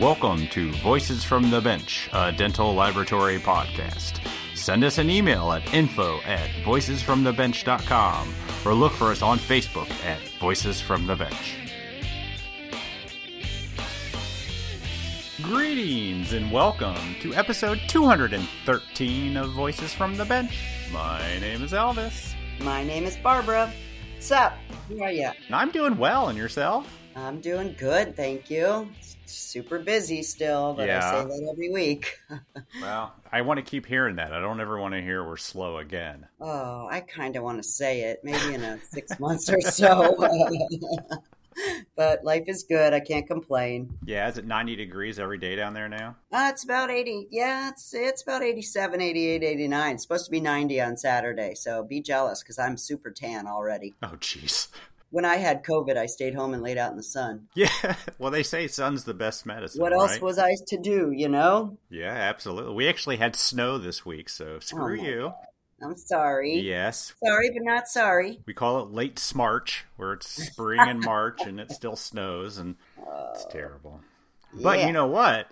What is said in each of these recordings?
Welcome to Voices from the Bench, a dental laboratory podcast. Send us an email at info at voicesfromthebench.com or look for us on Facebook at Voices from the Bench. Greetings and welcome to episode 213 of Voices from the Bench. My name is Elvis. My name is Barbara. What's up? How are you? I'm doing well, and yourself? I'm doing good, thank you. Super busy still, but I say that every week. Well, I want to keep hearing that. I don't ever want to hear we're slow again. oh, I kind of want to say it, maybe in a six months or so. but life is good. I can't complain. Yeah, is it 90 degrees every day down there now? Uh, it's about 80. Yeah, it's it's about 87, 88, 89. It's supposed to be 90 on Saturday, so be jealous because I'm super tan already. Oh, jeez. When I had COVID, I stayed home and laid out in the sun. Yeah, well, they say sun's the best medicine. What else right? was I to do, you know? Yeah, absolutely. We actually had snow this week, so screw oh, my you. I'm sorry. Yes. Sorry, but not sorry. We call it late smarch, where it's spring and March and it still snows, and it's terrible. But Yeah. you know what?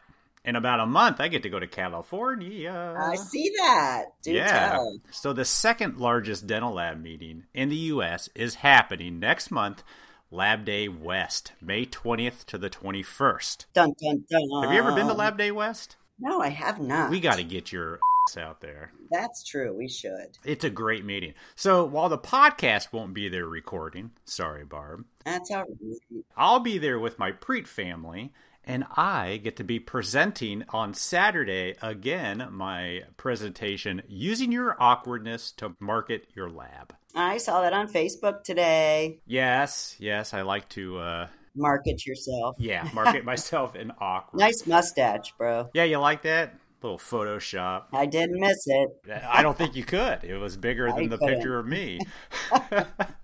In about a month, I get to go to California. I see that. Do yeah. tell. So the second largest dental lab meeting in the U.S. is happening next month, Lab Day West, May 20th to the 21st. Dun dun dun. Have you ever been to Lab Day West? No, I have not. We got to get your out there. That's true. We should. It's a great meeting. So while the podcast won't be there recording, sorry, Barb, That's all right. I'll be there with my Preet family, and I get to be presenting on Saturday again my presentation using your awkwardness to market your lab. I saw that on Facebook today. Yes, yes, I like to, uh, Market yourself. yeah, market myself in awkward. Nice mustache, bro. Yeah, you like that? Little Photoshop. I didn't miss it. I don't think you could. It was bigger I than the couldn't. picture of me.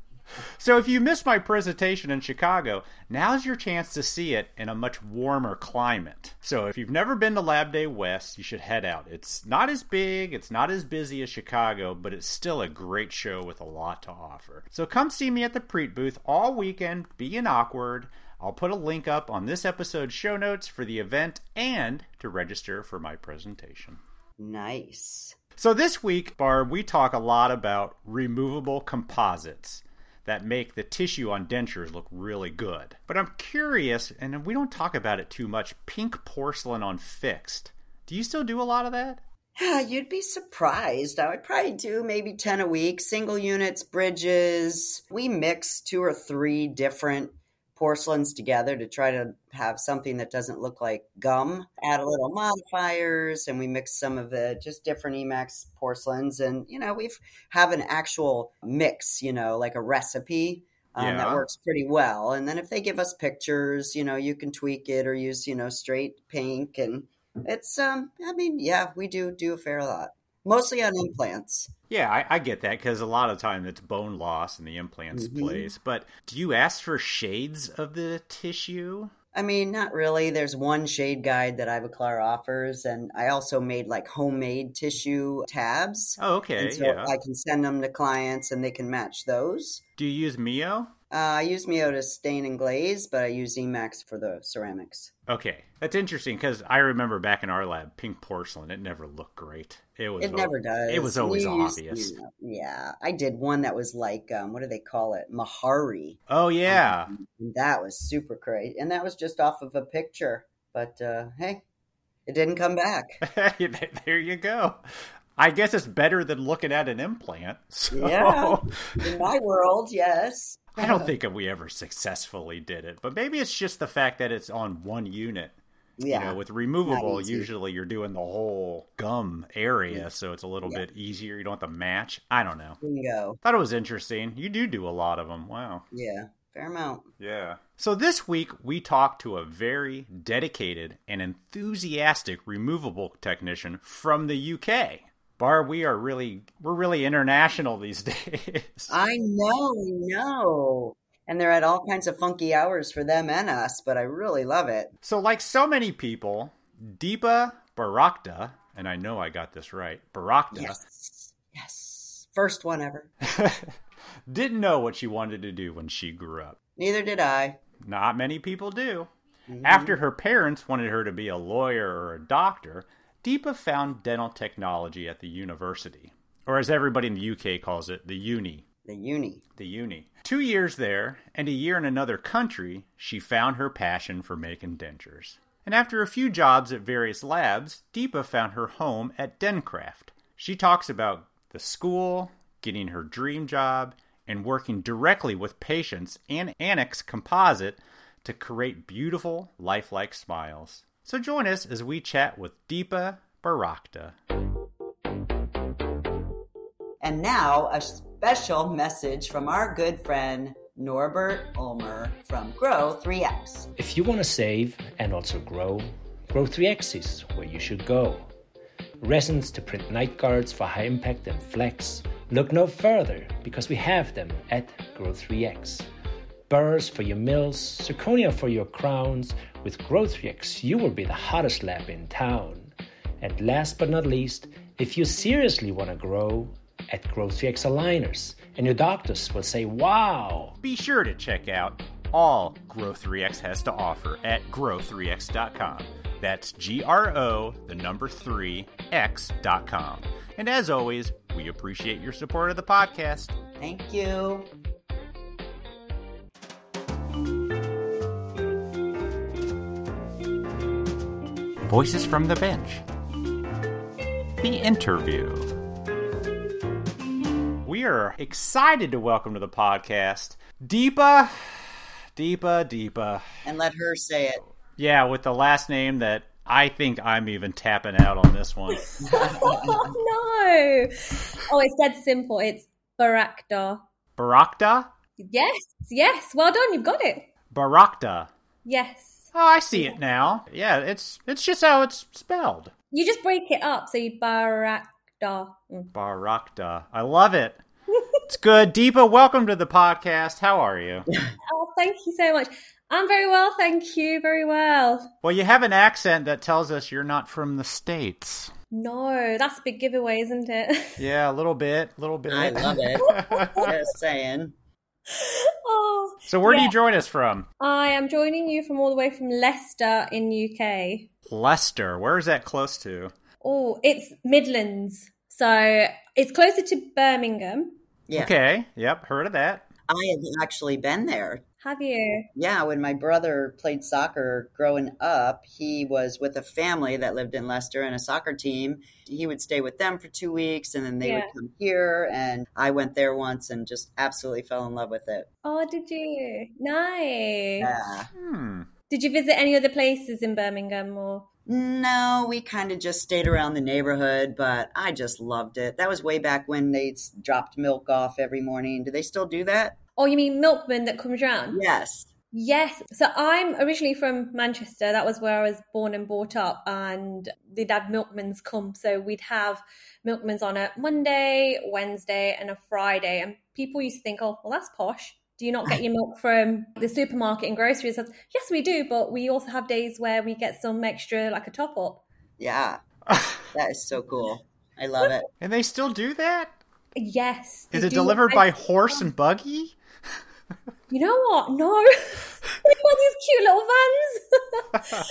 so if you missed my presentation in Chicago, now's your chance to see it in a much warmer climate. So if you've never been to Lab Day West, you should head out. It's not as big, it's not as busy as Chicago, but it's still a great show with a lot to offer. So come see me at the Preet booth all weekend, being awkward. I'll put a link up on this episode's show notes for the event and to register for my presentation. Nice. So this week, Barb, we talk a lot about removable composites that make the tissue on dentures look really good. But I'm curious, and we don't talk about it too much, pink porcelain on fixed. Do you still do a lot of that? You'd be surprised. I would probably do maybe 10 a week, single units, bridges. We mix two or three different porcelains together to try to have something that doesn't look like gum. Add a little modifiers and we mix some of the just different Emax porcelains. And, you know, we've have an actual mix, you know, like a recipe. Um, Yeah. That works pretty well. And then if they give us pictures, you know, you can tweak it or use, you know, straight pink and it's um I mean, yeah, we do do a fair lot. Mostly on implants. Yeah, I, I get that because a lot of time it's bone loss in the implants Mhm. place. But do you ask for shades of the tissue? I mean, not really. There's one shade guide that Ivoclar offers, and I also made like homemade tissue tabs. Oh, okay, and so yeah. I can send them to clients and they can match those. Do you use Miyo? Uh, I use Miyo to stain and glaze, but I use Emax for the ceramics. Okay, that's interesting because I remember back in our lab, pink porcelain. It never looked great. It was. It al- never does. It was always You obvious. you know, yeah, I did one that was like, um, what do they call it? Mahari. Oh yeah, And that was super great. And that was just off of a picture. But uh, hey, it didn't come back. there you go. I guess it's better than looking at an implant. So Yeah. In my world, yes. I don't think we ever successfully did it, but maybe it's just the fact that it's on one unit. Yeah. You know, with removable, usually you're doing the whole gum area, mm-hmm. so it's a little Yeah. bit easier. You don't have to match. I don't know. Bingo. Thought it was interesting. You do do a lot of them. Wow. Yeah. Fair amount. Yeah. So this week we talked to a very dedicated and enthusiastic removable technician from the UK. Barb, we are really we're really international these days. I know, I know. And they're at all kinds of funky hours for them and us, but I really love it. So like so many people, Deepa Barakta, and I know I got this right, Barakta, Yes. Yes. First one ever. didn't know what she wanted to do when she grew up. Neither did I. Not many people do. Mm-hmm. After her parents wanted her to be a lawyer or a doctor, Deepa found dental technology at the university, or as everybody in the UK calls it, the uni. The uni. The uni. Two years there and a year in another country, she found her passion for making dentures. And after a few jobs at various labs, Deepa found her home at Dencraft. She talks about the school, getting her dream job, and working directly with patients and Annex Composite to create beautiful, lifelike smiles. So join us as we chat with Deepa Barakta. And now, a special message from our good friend Norbert Ulmer from Grow 3X. If you want to save and also grow, Grow 3X is where you should go. Resins to print night guards for high impact and flex. Look no further because we have them at Grow 3X. Burrs for your mills, zirconia for your crowns. With Grow 3X, you will be the hottest lab in town. And last but not least, if you seriously want to grow, at Grow 3X Aligners, and your doctors will say, Wow! Be sure to check out all Grow3X has to offer at grow3x.com. That's G R O, the number 3, X.com. And as always, we appreciate your support of the podcast. Thank you. Voices from the Bench. The interview. We are excited to welcome to the podcast Deepa, Deepa, Deepa. And let her say it. Yeah, with the last name that I think I'm even tapping out on this one. oh, no. Oh, it's dead simple. It's Barakda. Barakda? Yes, yes. Well done. You've got it. Barakda. Yes. Oh, I see it now. Yeah, it's it's just how it's spelled. You just break it up. So you Barakda. Mm. Barakda. I love it. it's good. Deepa, welcome to the podcast. How are you? Oh, thank you so much. I'm very well, thank you. Very well. Well, you have an accent that tells us you're not from the States. No, that's a big giveaway, isn't it? Yeah, a little bit, a little bit. I love it. Just saying. oh, so, where do you join us from? I am joining you from all the way from Leicester in UK. Leicester. Where is that close to? Oh, it's Midlands. So it's closer to Birmingham. Yeah. Okay. Yep. Heard of that. I have actually been there. Have you? Yeah, when my brother played soccer growing up, he was with a family that lived in Leicester and a soccer team. He would stay with them for two weeks and then they Yeah. would come here. And I went there once and just absolutely fell in love with it. Oh, did you? Nice. Yeah. Hmm. Did you visit any other places in Birmingham or? No, we kind of just stayed around the neighborhood, but I just loved it. That was way back when they dropped milk off every morning. Do they still do that? Oh, you mean milkman that comes round? Yes. Yes. So I'm originally from Manchester. That was where I was born and brought up, and they'd have milkmans come. So we'd have milkmans on a Monday, Wednesday, and a Friday. And people used to think, oh, well, that's posh. Do you not get your milk from the supermarket and groceries? Said, yes, we do, but we also have days where we get some extra, like a top up. Yeah. That is so cool. I love it. and they still do that? Yes. Is it do. delivered I- by horse and buggy? You know what? No. They've got these cute little vans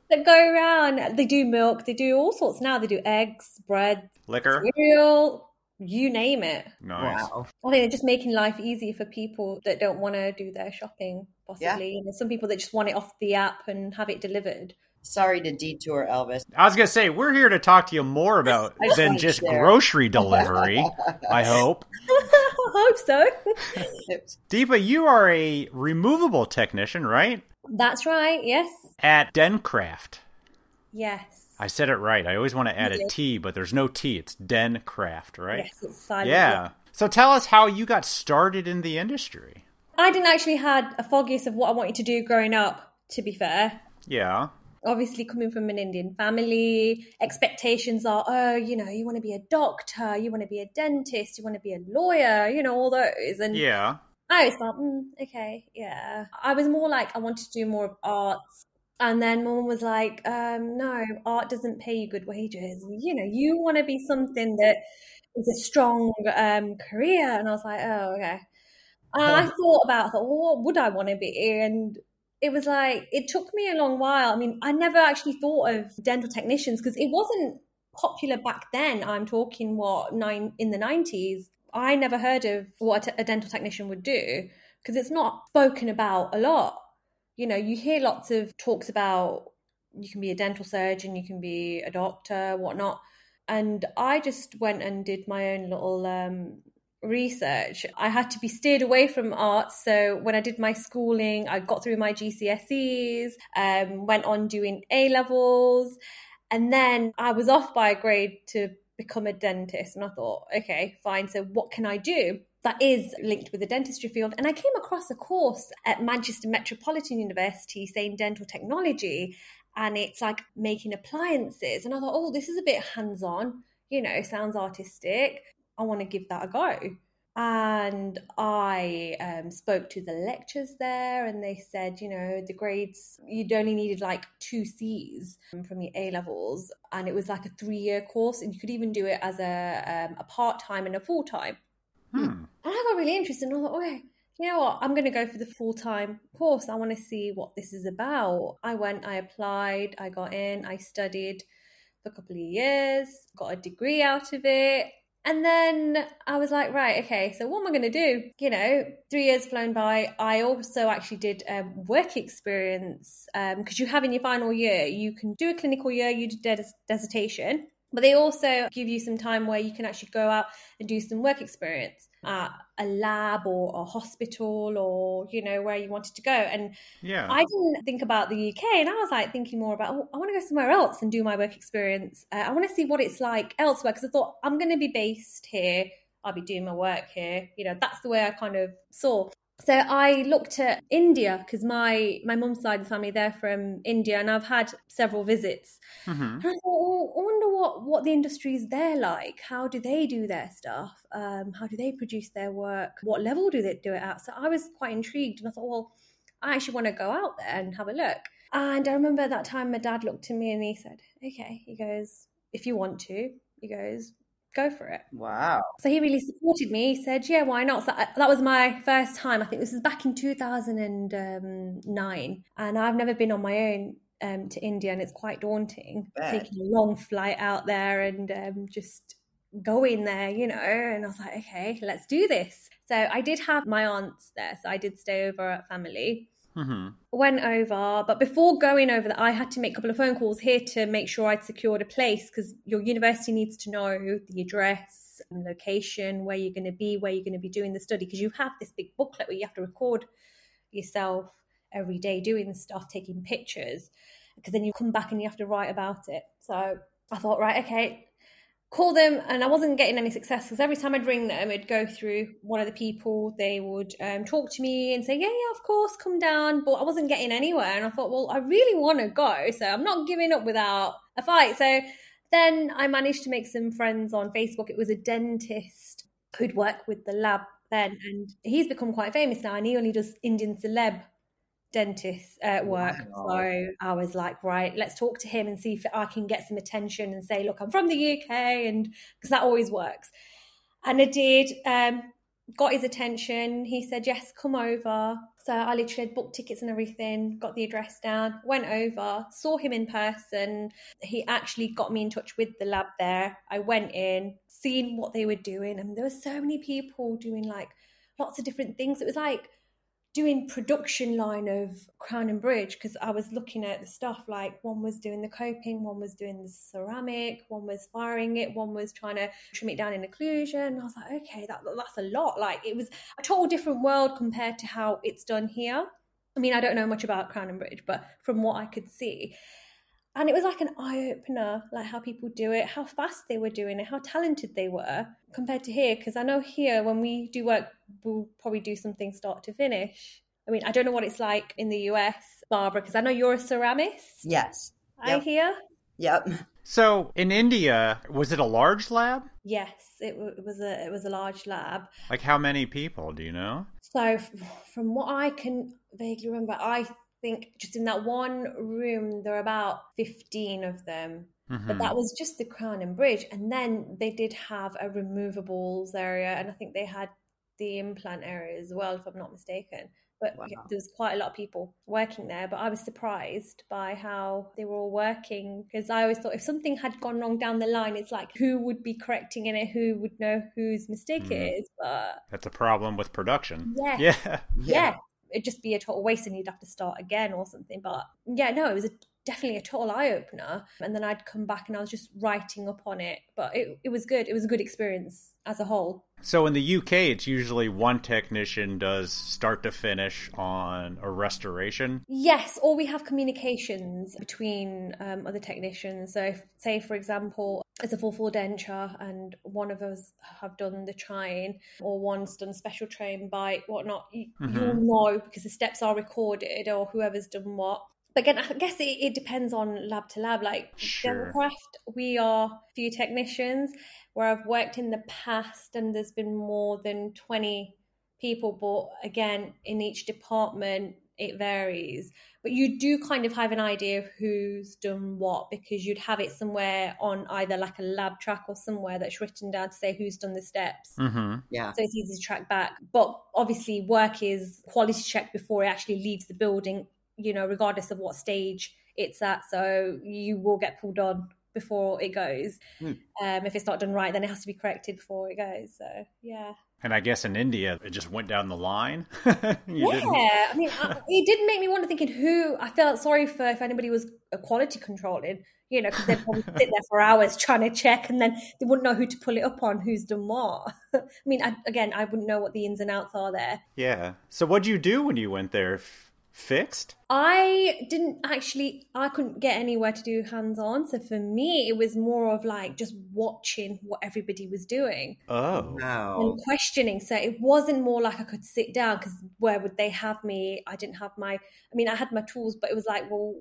that go around. They do milk. They do all sorts now. They do eggs, bread, Liquor? cereal, you name it. Nice. Wow. I think they're just making life easy for people that don't want to do their shopping, possibly. You know, some people that just want it off the app and have it delivered. Sorry to detour, Elvis. I was going to say, we're here to talk to you more about just than just share. grocery delivery, I hope. I hope so. Deepa, you are a removable technician, right? That's right. Yes. At Dencraft. Yes. I said it right. I always want to add a T, but there's no T. It's Dencraft, right? Yes, it's silent. Yeah. So tell us how you got started in the industry. I didn't actually had a foggiest of what I wanted to do growing up, to be fair. Yeah. Obviously coming from an Indian family, expectations are, oh, you know, you want to be a doctor, you want to be a dentist, you want to be a lawyer, you know, all those. And Yeah. I was like, mm, okay, yeah. I was more like, I wanted to do more of arts. And then mom was like, um, no, art doesn't pay you good wages. You know, you want to be something that is a strong um, career. And I was like, oh, okay. And I thought about, I thought, well, what would I want to be? And it was like it took me a long while. I mean, I never actually thought of dental technicians because it wasn't popular back then. I'm talking what nine in the nineties. I never heard of what a dental technician would do because it's not spoken about a lot. You know, you hear lots of talks about you can be a dental surgeon, you can be a doctor, whatnot. And I just went and did my own little um, research. I had to be steered away from arts. So when I did my schooling, I got through my GCSEs, um, went on doing A levels, and then I was off by a grade to become a dentist. And I thought, okay, fine. So what can I do? That is linked with the dentistry field. And I came across a course at Manchester Metropolitan University saying dental technology. And it's like making appliances. And I thought, oh, this is a bit hands on, you know, sounds artistic. I want to give that a go. And I um, spoke to the lectures there, and they said, you know, the grades, you'd only needed like two C's from your A levels, and it was like a three year course, and you could even do it as a, um, a part time and a full time. Hmm. And I got really interested, and I thought, okay, you know what? I'm going to go for the full time course. I want to see what this is about. I went, I applied, I got in, I studied for a couple of years, got a degree out of it, and then I was like, right, okay, so what am I going to do? You know, three years flown by. I also actually did um, work experience because um, you have in your final year, you can do a clinical year, you did des- dissertation, but they also give you some time where you can actually go out and do some work experience at a lab or a hospital or you know where you wanted to go. And yeah. I didn't think about the uk and i was like thinking more about oh, i want to go somewhere else and do my work experience. Uh, i want to see what it's like elsewhere. Because i thought i'm going to be based here. I'll be doing my work here. You know that's the way i kind of saw so I looked at India because my my mum's side of the family they're from India, and I've had several visits. Mm-hmm. And I thought, oh, I wonder what what the industry is there like. How do they do their stuff? Um, how do they produce their work? What level do they do it at? So I was quite intrigued, and I thought, well, I actually want to go out there and have a look. And I remember that time my dad looked at me and he said, "Okay," he goes, "If you want to," he goes, go for it. Wow. So he really supported me. He said, yeah, why not? So I, that was my first time. I think this was back in 2009. And I've never been on my own um, to India and it's quite daunting. Taking a long flight out there and um, just going there, you know. And I was like, okay, let's do this. So I did have my aunts there. So I did stay over at family Mm-hmm. went over but before going over that i had to make a couple of phone calls here to make sure i'd secured a place because your university needs to know the address and location where you're going to be where you're going to be doing the study because you have this big booklet where you have to record yourself every day doing stuff taking pictures because then you come back and you have to write about it so i thought right okay call them and I wasn't getting any success because every time I'd ring them, it'd go through one of the people. They would um, talk to me and say, Yeah, yeah, of course, come down. But I wasn't getting anywhere. And I thought, Well, I really want to go. So I'm not giving up without a fight. So then I managed to make some friends on Facebook. It was a dentist who'd work with the lab then. And he's become quite famous now. And he only does Indian celeb dentist uh, work. Wow. So I was like, right, let's talk to him and see if I can get some attention and say, look, I'm from the UK, and because that always works. And I did. Um, got his attention. He said, yes, come over. So I literally had booked tickets and everything, got the address down, went over, saw him in person. He actually got me in touch with the lab there. I went in, seen what they were doing, and there were so many people doing like lots of different things. It was like doing production line of Crown and Bridge because I was looking at the stuff like one was doing the coping, one was doing the ceramic, one was firing it, one was trying to trim it down in occlusion. And I was like, okay, that, that's a lot. Like it was a total different world compared to how it's done here. I mean, I don't know much about Crown and Bridge, but from what I could see, and it was like an eye opener, like how people do it, how fast they were doing it, how talented they were compared to here. Because I know here, when we do work, we'll probably do something start to finish. I mean, I don't know what it's like in the US, Barbara, because I know you're a ceramist. Yes. I Yep. hear. Yep. So in India, was it a large lab? Yes, it, w- it was a it was a large lab. Like how many people? Do you know? So, f- from what I can vaguely remember, I think just in that one room there are about fifteen of them. Mhm. But that was just the crown and bridge. And then they did have a removables area, and I think they had the implant area as well, if I'm not mistaken. but wow. was quite a lot of people working there. But I was surprised by how they were all working because I always thought if something had gone wrong down the line, it's like who would be correcting it, who would know whose mistake mm. it is. But that's a problem with production. Yeah, yeah, yeah. It'd just be a total waste, and you'd have to start again or something. But yeah, no, it was a definitely a total eye opener. And then I'd come back and I was just writing up on it. But it, it was good. It was a good experience as a whole. So in the UK, it's usually one technician does start to finish on a restoration. Yes, or we have communications between um, other technicians. So, if, say for example, it's a full full denture, and one of us have done the trying, or one's done special train bite, whatnot. You, mm-hmm. You'll know because the steps are recorded, or whoever's done what but again, I guess it, it, depends on lab to lab. Like sure. We are few technicians. Where I've worked in the past, and there's been more than twenty people. But again, in each department, it varies. But you do kind of have an idea of who's done what because you'd have it somewhere on either like a lab track or somewhere that's written down to say who's done the steps. Mm-hmm. Yeah. So it's easy to track back. But obviously, work is quality checked before it actually leaves the building you know, regardless of what stage it's at. So you will get pulled on before it goes. Mm. Um, if it's not done right, then it has to be corrected before it goes. So yeah. And I guess in India, it just went down the line. yeah, didn't... I mean, I, it did make me wonder, thinking who I felt sorry for if anybody was a quality controlling, you know, because they'd probably sit there for hours trying to check, and then they wouldn't know who to pull it up on, who's done what. I mean, I, again, I wouldn't know what the ins and outs are there. Yeah. So, what do you do when you went there? Fixed? I didn't actually, I couldn't get anywhere to do hands on. So for me, it was more of like just watching what everybody was doing. Oh. Wow. And questioning. So it wasn't more like I could sit down because where would they have me? I didn't have my, I mean, I had my tools, but it was like, well,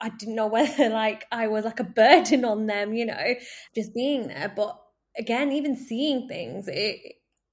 I didn't know whether like I was like a burden on them, you know, just being there. But again, even seeing things, it,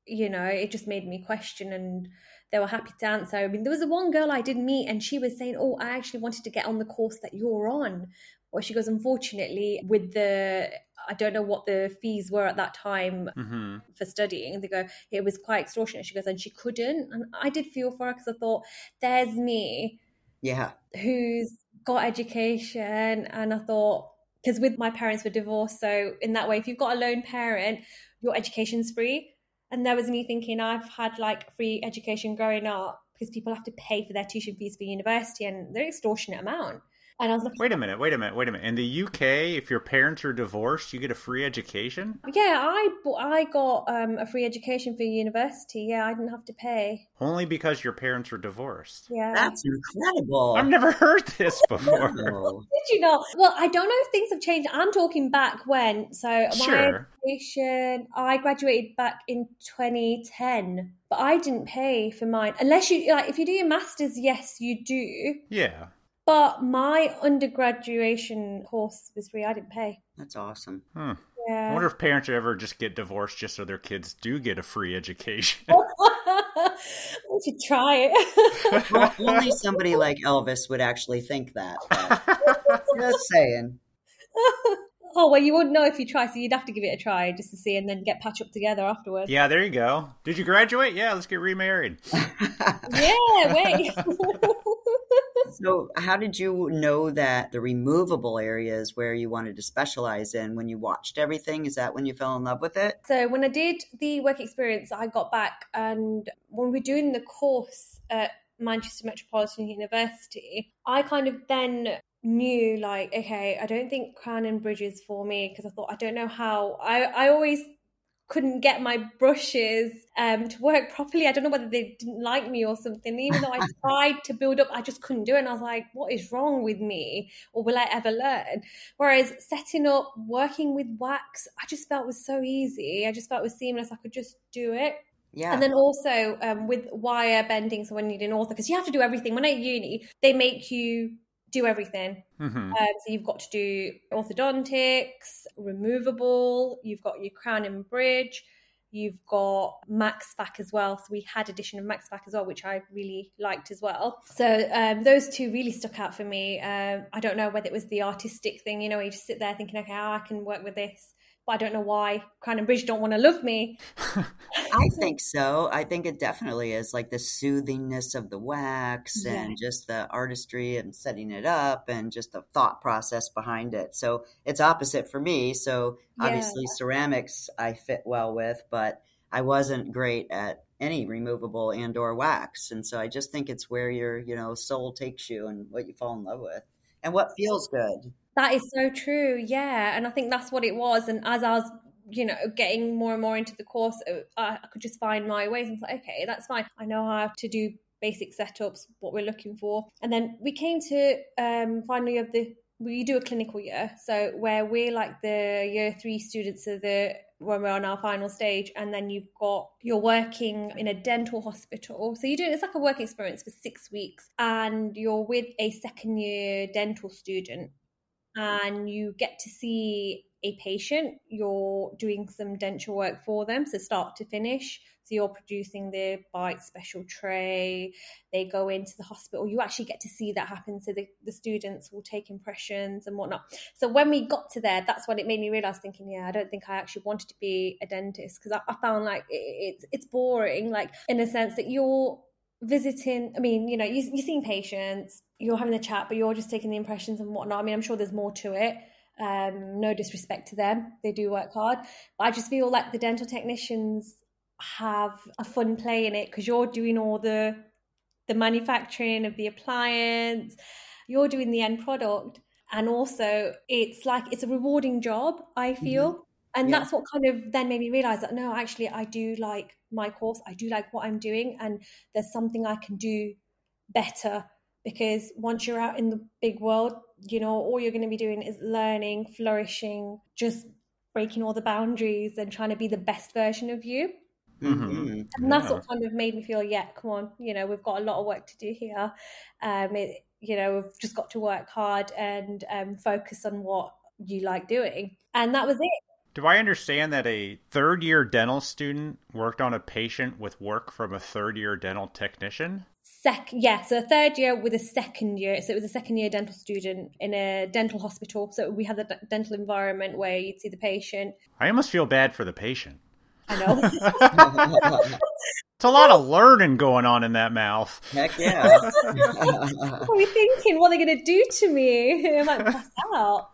you know, it just made me question and they were happy to answer. I mean, there was a one girl I did meet, and she was saying, "Oh, I actually wanted to get on the course that you're on." Well, she goes, unfortunately, with the I don't know what the fees were at that time mm-hmm. for studying. They go, it was quite extortionate. She goes, and she couldn't. And I did feel for her because I thought, there's me, yeah, who's got education, and I thought because with my parents were divorced, so in that way, if you've got a lone parent, your education's free. And there was me thinking, I've had like free education growing up because people have to pay for their tuition fees for university and they're extortionate amount. And I was like, wait a minute, wait a minute, wait a minute. In the UK, if your parents are divorced, you get a free education. Yeah, I I got um, a free education for university. Yeah, I didn't have to pay. Only because your parents were divorced. Yeah, that's incredible. I've never heard this before. Did you not? Well, I don't know if things have changed. I'm talking back when. So sure. my education, I graduated back in 2010 but I didn't pay for mine unless you like if you do your masters yes you do yeah but my undergraduation course was free. I didn't pay. That's awesome. Hmm. Yeah. I wonder if parents ever just get divorced just so their kids do get a free education. I should try it. well, only somebody like Elvis would actually think that. Just saying. Oh well, you wouldn't know if you try, so you'd have to give it a try just to see, and then get patched up together afterwards. Yeah, there you go. Did you graduate? Yeah, let's get remarried. yeah, wait. So, how did you know that the removable areas where you wanted to specialize in when you watched everything? Is that when you fell in love with it? So, when I did the work experience, I got back, and when we're doing the course at Manchester Metropolitan University, I kind of then knew like okay i don't think crown and bridges for me because i thought i don't know how i i always couldn't get my brushes um, to work properly. I don't know whether they didn't like me or something. Even though I tried to build up, I just couldn't do it. And I was like, what is wrong with me? Or will I ever learn? Whereas setting up, working with wax, I just felt was so easy. I just felt it was seamless. I could just do it. Yeah. And then also um, with wire bending, so when you need an ortho, because you have to do everything. When at uni, they make you do everything. Mm-hmm. Um, so you've got to do orthodontics, removable, you've got your crown and bridge, you've got Max Fac as well. So we had edition of Max Fac as well, which I really liked as well. So um, those two really stuck out for me. Um, I don't know whether it was the artistic thing, you know, you just sit there thinking, okay, oh, I can work with this. I don't know why Crown and Bridge don't want to love me. I think so. I think it definitely is like the soothingness of the wax yeah. and just the artistry and setting it up and just the thought process behind it. So it's opposite for me. So obviously yeah. ceramics I fit well with, but I wasn't great at any removable and or wax. And so I just think it's where your, you know, soul takes you and what you fall in love with and what feels good. That is so true. Yeah. And I think that's what it was. And as I was you know, getting more and more into the course, uh, I, could just find my ways. And like, okay, that's fine. I know how to do basic setups, what we're looking for. And then we came to um, finally of the we do a clinical year, so where we're like the year three students of the when we're on our final stage, and then you've got you're working in a dental hospital. So you do it's like a work experience for six weeks, and you're with a second year dental student, and you get to see a patient, you're doing some dental work for them, so start to finish. So you're producing their bite special tray. They go into the hospital. You actually get to see that happen. So the, the students will take impressions and whatnot. So when we got to there, that's when it made me realize, thinking, yeah, I don't think I actually wanted to be a dentist because I, I, found like it, it's it's boring, like in a sense that you're visiting. I mean, you know, you, you're seeing patients, you're having the chat, but you're just taking the impressions and whatnot. I mean, I'm sure there's more to it um, no disrespect to them, they do work hard. But I just feel like the dental technicians have a fun play in it because you're doing all the the manufacturing of the appliance, you're doing the end product, and also it's like it's a rewarding job. I mm-hmm. feel. Mm-hmm. And yeah. that's what kind of then made me realize that no, actually, I do like my course. I do like what I'm doing, and there's something I can do better because once you're out in the big world, you know, all you're going to be doing is learning, flourishing, just breaking all the boundaries and trying to be the best version of you. Mm-hmm. And that's yeah. what kind of made me feel, yeah, come on, you know, we've got a lot of work to do here. Um, it, you know, we've just got to work hard and um, focus on what you like doing. And that was it. Do I understand that a third year dental student worked on a patient with work from a third year dental technician? Sec yeah so third year with a second year so it was a second year dental student in a dental hospital. So we had the d- dental environment where you'd see the patient. I almost feel bad for the patient. I know. It's a lot of learning going on in that mouth. Heck yeah. What are we thinking? What are they going to do to me? I might pass out.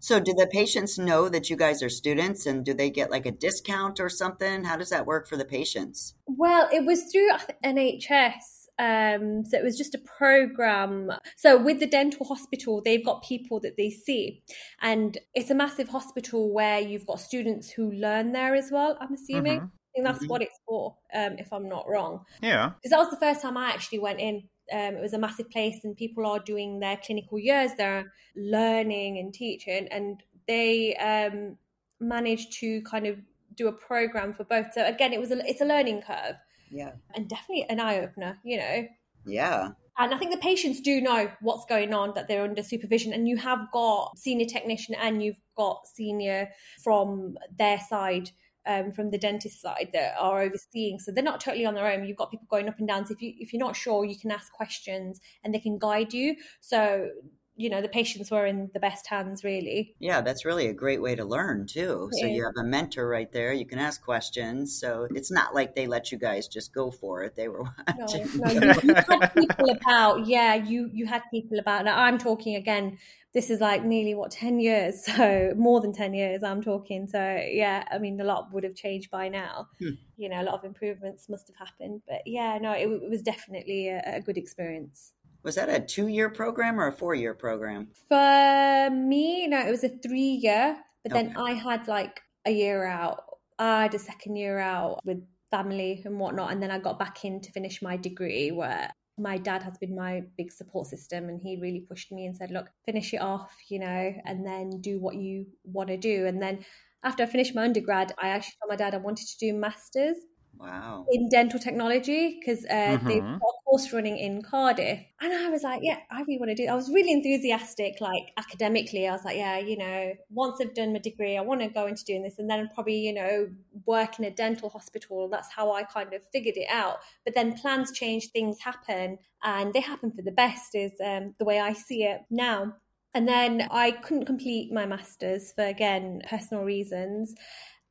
So do the patients know that you guys are students and do they get like a discount or something? How does that work for the patients? Well it was through nhs um, so it was just a program. So with the dental hospital, they've got people that they see, and it's a massive hospital where you've got students who learn there as well. I'm assuming. Mm-hmm. I think that's mm-hmm. what it's for, um, if I'm not wrong. Yeah. Because that was the first time I actually went in. Um, it was a massive place, and people are doing their clinical years. They're learning and teaching, and they um, managed to kind of do a program for both. So again, it was a, it's a learning curve. Yeah. And definitely an eye opener, you know. Yeah. And I think the patients do know what's going on, that they're under supervision. And you have got senior technician and you've got senior from their side, um, from the dentist side that are overseeing. So they're not totally on their own. You've got people going up and down. So if you if you're not sure, you can ask questions and they can guide you. So you know the patients were in the best hands really. Yeah that's really a great way to learn too. So you have a mentor right there. You can ask questions. So it's not like they let you guys just go for it. They were watching no, no you, you, had people about yeah you you had people about. Now i'm talking again this is like nearly what 10 years? So more than 10 years i'm talking. So yeah i mean a lot would have changed by now. Hmm. you know a lot of improvements must have happened. But yeah no it, it was definitely a, a good experience was that a two year program or a four year program? For me, no, it was a three year, but okay. then I had like a year out. I had a second year out with family and whatnot, and then I got back in to finish my degree where my dad has been my big support system and he really pushed me and said look finish it off you know and then do what you want to do and then after i finished my undergrad i actually told my dad i wanted to do masters Wow. In dental technology because uh, mm-hmm. they've got a course running in Cardiff. And I was like, yeah, I really want to do I was really enthusiastic, like academically. I was like, yeah, you know, once I've done my degree, I want to go into doing this and then probably, you know, work in a dental hospital. That's how I kind of figured it out. But then plans change, things happen, and they happen for the best, is um, the way I see it now. And then I couldn't complete my master's for, again, personal reasons.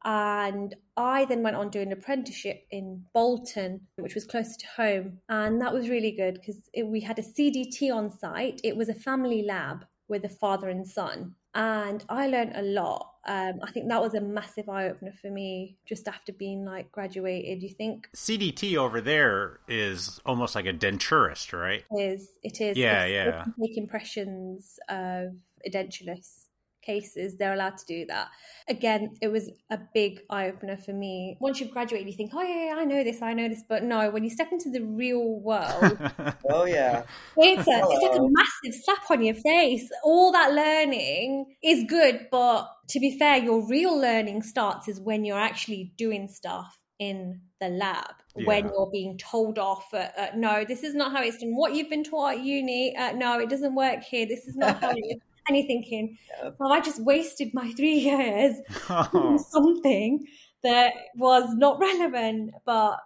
And I then went on doing an apprenticeship in Bolton, which was closer to home. And that was really good because we had a CDT on site. It was a family lab with a father and son. And I learned a lot. Um, I think that was a massive eye opener for me just after being like graduated. You think CDT over there is almost like a denturist, right? It is. It is. Yeah, It's- yeah. Take impressions of edentulous cases. They're allowed to do that. Again, it was a big eye opener for me. Once you've graduated, you think, oh yeah, yeah, I know this, I know this. But no, when you step into the real world, Oh yeah. it's, a, it's like a massive slap on your face. All that learning is good, but to be fair, your real learning starts is when you're actually doing stuff in the lab. When you're being told off, uh, uh, no, this is not how it's done. What you've been taught at uni, uh, no, it doesn't work here. This is not how it is. And you're thinking, Yep. well, I just wasted my three years Oh. something that was not relevant. But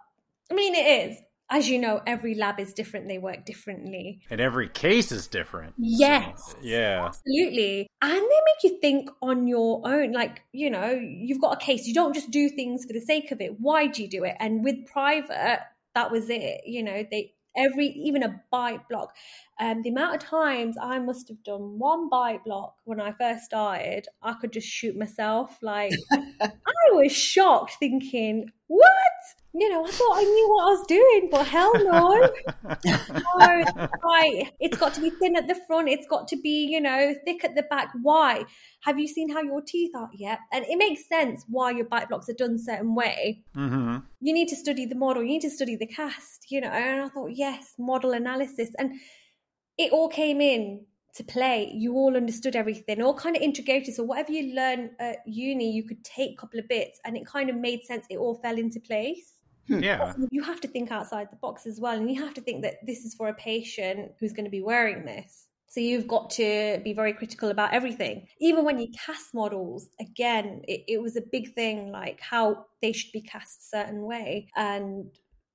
I mean, it is. As you know, every lab is different. They work differently. and every case is different. Yes. So, yeah. Absolutely. And they make you think on your own. Like, you know, you've got a case. You don't just do things for the sake of it. Why do you do it? And with private, that was it. You know, they every even a bite block. Um, the amount of times I must have done one bite block when I first started, I could just shoot myself. Like I was shocked, thinking, "What? You know, I thought I knew what I was doing, but hell no." no, right. It's got to be thin at the front. It's got to be, you know, thick at the back. Why? Have you seen how your teeth are yet? And it makes sense why your bite blocks are done a certain way. hmm You need to study the model. You need to study the cast, you know. And I thought, yes, model analysis. And it all came in to play. You all understood everything, all kind of integrated. So whatever you learn at uni, you could take a couple of bits and it kind of made sense. It all fell into place Yeah. you have to think outside the box as well and you have to think that this is for a patient who's going to be wearing this so you've got to be very critical about everything even when you cast models again it, it was a big thing like how they should be cast a certain way and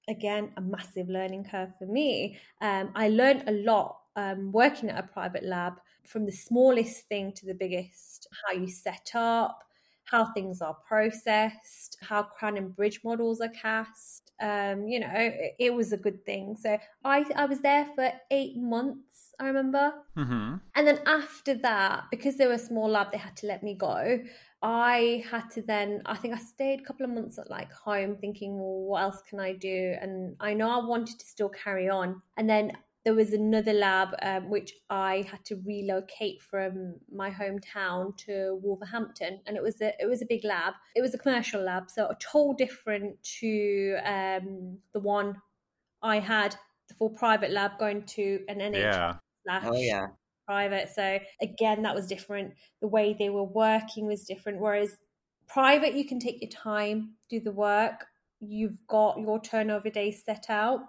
again a massive learning curve for me um, i learned a lot um, working at a private lab from the smallest thing to the biggest how you set up how things are processed, how crown and bridge models are cast. Um, you know, it, it was a good thing. So I I was there for eight months, I remember. hmm And then after that, because they were a small lab, they had to let me go. I had to then, I think I stayed a couple of months at like home thinking, well, what else can I do? And I know I wanted to still carry on. And then there was another lab um, which I had to relocate from my hometown to Wolverhampton, and it was a it was a big lab. It was a commercial lab, so a total different to um, the one I had, the full private lab going to an NHS Yeah. slash Oh yeah. private. So again, that was different. The way they were working was different. Whereas private, you can take your time, do the work. You've got your turnover days set out.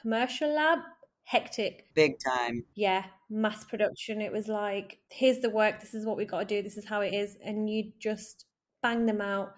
Commercial lab, hectic. Big time. Yeah, mass production. It was like, here's the work. This is what we got to do. This is how it is, and you just bang them out.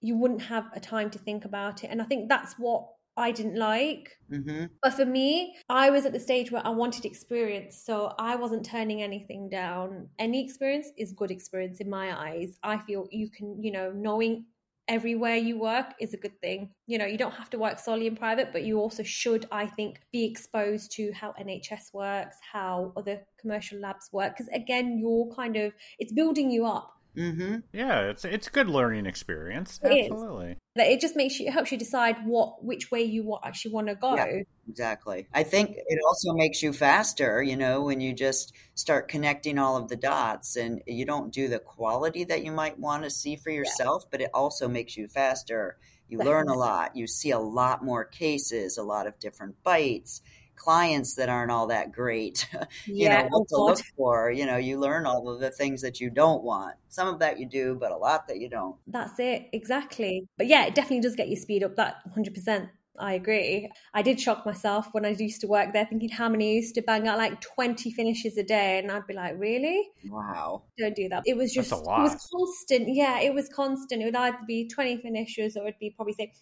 You wouldn't have a time to think about it, and I think that's what I didn't like. hmm But for me, I was at the stage where I wanted experience. So I wasn't turning anything down. Any experience is good experience in my eyes. I feel you can, you know, knowing everywhere you work is a good thing. You know, you don't have to work solely in private, but you also should, I think, be exposed to how NHS works, how other commercial labs work. Because again, you're kind of, it's building you up. Hmm Yeah, it's it's a good learning experience. It is. Absolutely. That it just makes you, it helps you decide what, which way you actually want to go. Yeah. Exactly. I think it also makes you faster, you know, when you just start connecting all of the dots and you don't do the quality that you might want to see for yourself, but it also makes you faster. You learn a lot. You see a lot more cases, a lot of different bites, clients that aren't all that great. you Yeah. know, what to look for. You know, you learn all of the things that you don't want. Some of that you do, but a lot that you don't. That's it, exactly. But yeah, it definitely does get you speed up. That 100%. I agree. I did shock myself when I used to work there, thinking how many used to bang out like 20 finishes a day. And I'd be like, really? Wow. Don't do that. It was That's just, a it was constant. Yeah, it was constant. It would either be 20 finishes or it'd be probably say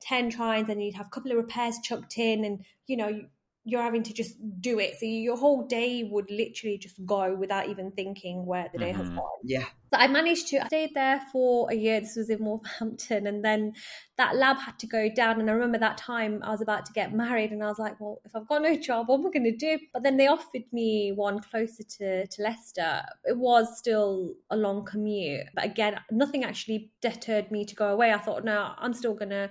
10 tries and you'd have a couple of repairs chucked in and, you know, you- you're having to just do it. So your whole day would literally just go without even thinking where the day mm-hmm. has gone. Yeah. So I managed to I stayed there for a year. This was in Wolverhampton, and then that lab had to go down. And I remember that time I was about to get married, and I was like, "Well, if I've got no job, what am I going to do?" But then they offered me one closer to to Leicester. It was still a long commute, but again, nothing actually deterred me to go away. I thought, no, I'm still going to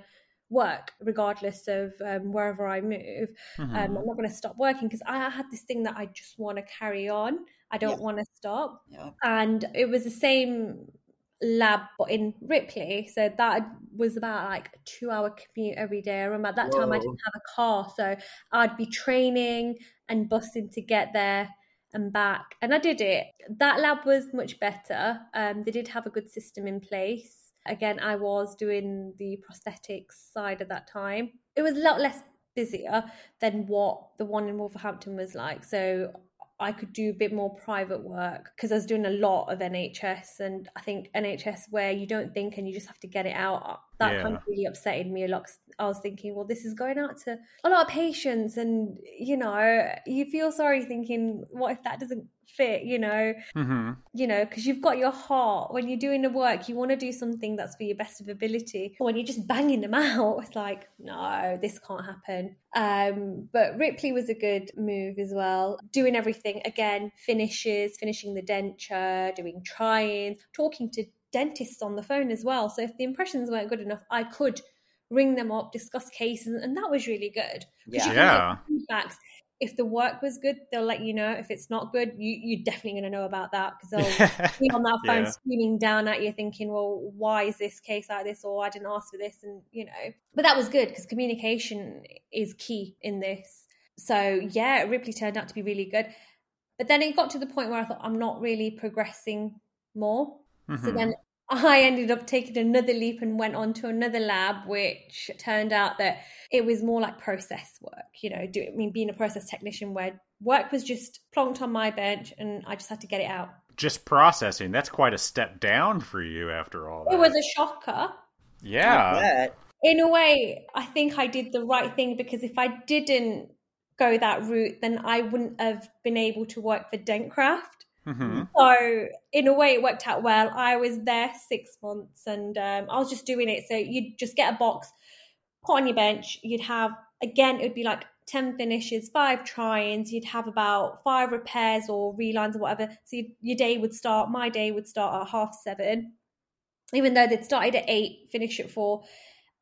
work regardless of um, wherever I move. Mm-hmm. Um, I'm not going to stop working because I had this thing that I just want to carry on. I don't yeah. want to stop. Yeah. And it was the same lab but in Ripley. So that was about like a two hour commute every day. I remember at that Whoa. time I didn't have a car. So I'd be training and busting to get there and back. And I did it. That lab was much better. Um, they did have a good system in place Again, I was doing the prosthetics side at that time. It was a lot less busier than what the one in Wolverhampton was like. So I could do a bit more private work because I was doing a lot of NHS, and I think NHS where you don't think and you just have to get it out. That yeah. kind of really upsetted me a lot. I was thinking, well, this is going out to a lot of patients, and you know, you feel sorry thinking, what if that doesn't fit, you know, mm-hmm. you know, because you've got your heart. When you're doing the work, you want to do something that's for your best of ability. When you're just banging them out, it's like, no, this can't happen. Um, but Ripley was a good move as well. Doing everything again, finishes, finishing the denture, doing try-ins, talking to dentists on the phone as well. So if the impressions weren't good enough, I could ring them up, discuss cases, and that was really good. Yeah. yeah. Feedbacks if the work was good, they'll let you know. If it's not good, you, you're definitely going to know about that because they'll be on that phone yeah. screaming down at you, thinking, well, why is this case like this? Or I didn't ask for this. And, you know, but that was good because communication is key in this. So, yeah, Ripley turned out to be really good. But then it got to the point where I thought, I'm not really progressing more. Mm-hmm. So then I ended up taking another leap and went on to another lab, which turned out that it was more like process work. You know, do, I mean, being a process technician where work was just plonked on my bench and I just had to get it out. Just processing. That's quite a step down for you after all that. It was a shocker. Yeah. In a way, I think I did the right thing because if I didn't go that route, then I wouldn't have been able to work for Dentcraft Mm-hmm. So in a way, it worked out well. I was there six months, and um, I was just doing it. So you'd just get a box, put on your bench. You'd have again, it would be like ten finishes, five try-ins. You'd have about five repairs or relines or whatever. So your day would start. My day would start at half seven, even though they'd started at eight, finish at four.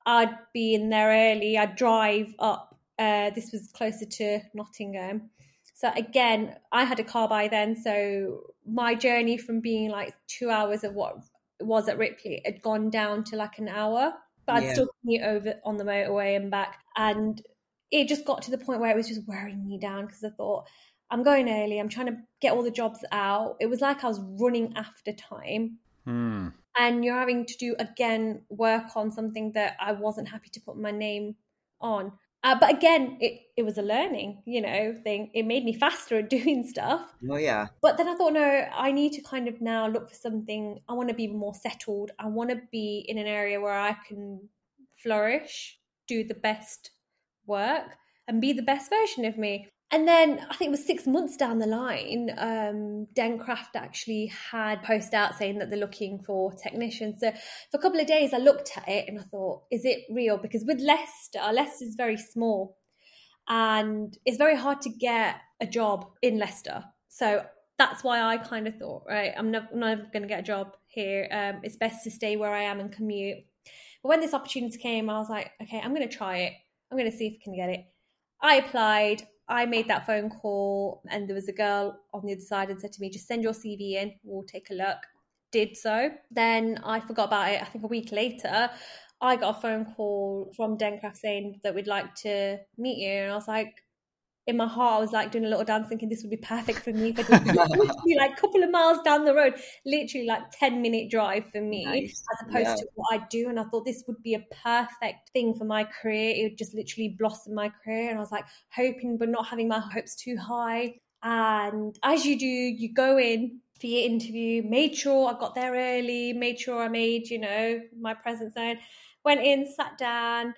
I'd be in there early. I'd drive up. Uh, this was closer to Nottingham so again, I had a car by then, so my journey from being like two hours of what was at Ripley had gone down to like an hour. But I'd still commute over on the motorway and back, and it just got to the point where it was just wearing me down because I thought I'm going early. I'm trying to get all the jobs out. It was like I was running after time. Hmm. And you're having to do again work on something that I wasn't happy to put my name on. Uh, but again, it, it was a learning, you know, thing. It made me faster at doing stuff. Oh, yeah. But then I thought, no, I need to kind of now look for something. I want to be more settled. I want to be in an area where I can flourish, do the best work, and be the best version of me. And then I think it was six months down the line, um, Dentcraft actually had post out saying that they're looking for technicians. So for a couple of days, I looked at it and I thought, is it real? Because with Leicester, Leicester is very small and it's very hard to get a job in Leicester. So that's why I kind of thought, right, I'm never going to get a job here. Um, it's best to stay where I am and commute. But when this opportunity came, I was like, okay, I'm going to try it. I'm going to see if I can get it. I applied. I made that phone call, and there was a girl on the other side and said to me, just send your CV in, we'll take a look. Did so. Then I forgot about it. I think a week later, I got a phone call from Dentcraft saying that we'd like to meet you. And I was like, in my heart, I was like doing a little dance, thinking this would be perfect for me. But literally, like a couple of miles down the road, literally like ten minute drive for me, nice. as opposed yeah. to what I do. And I thought this would be a perfect thing for my career. It would just literally blossom my career. And I was like hoping, but not having my hopes too high. And as you do, you go in for your interview. Made sure I got there early. Made sure I made you know my presence known. Went in, sat down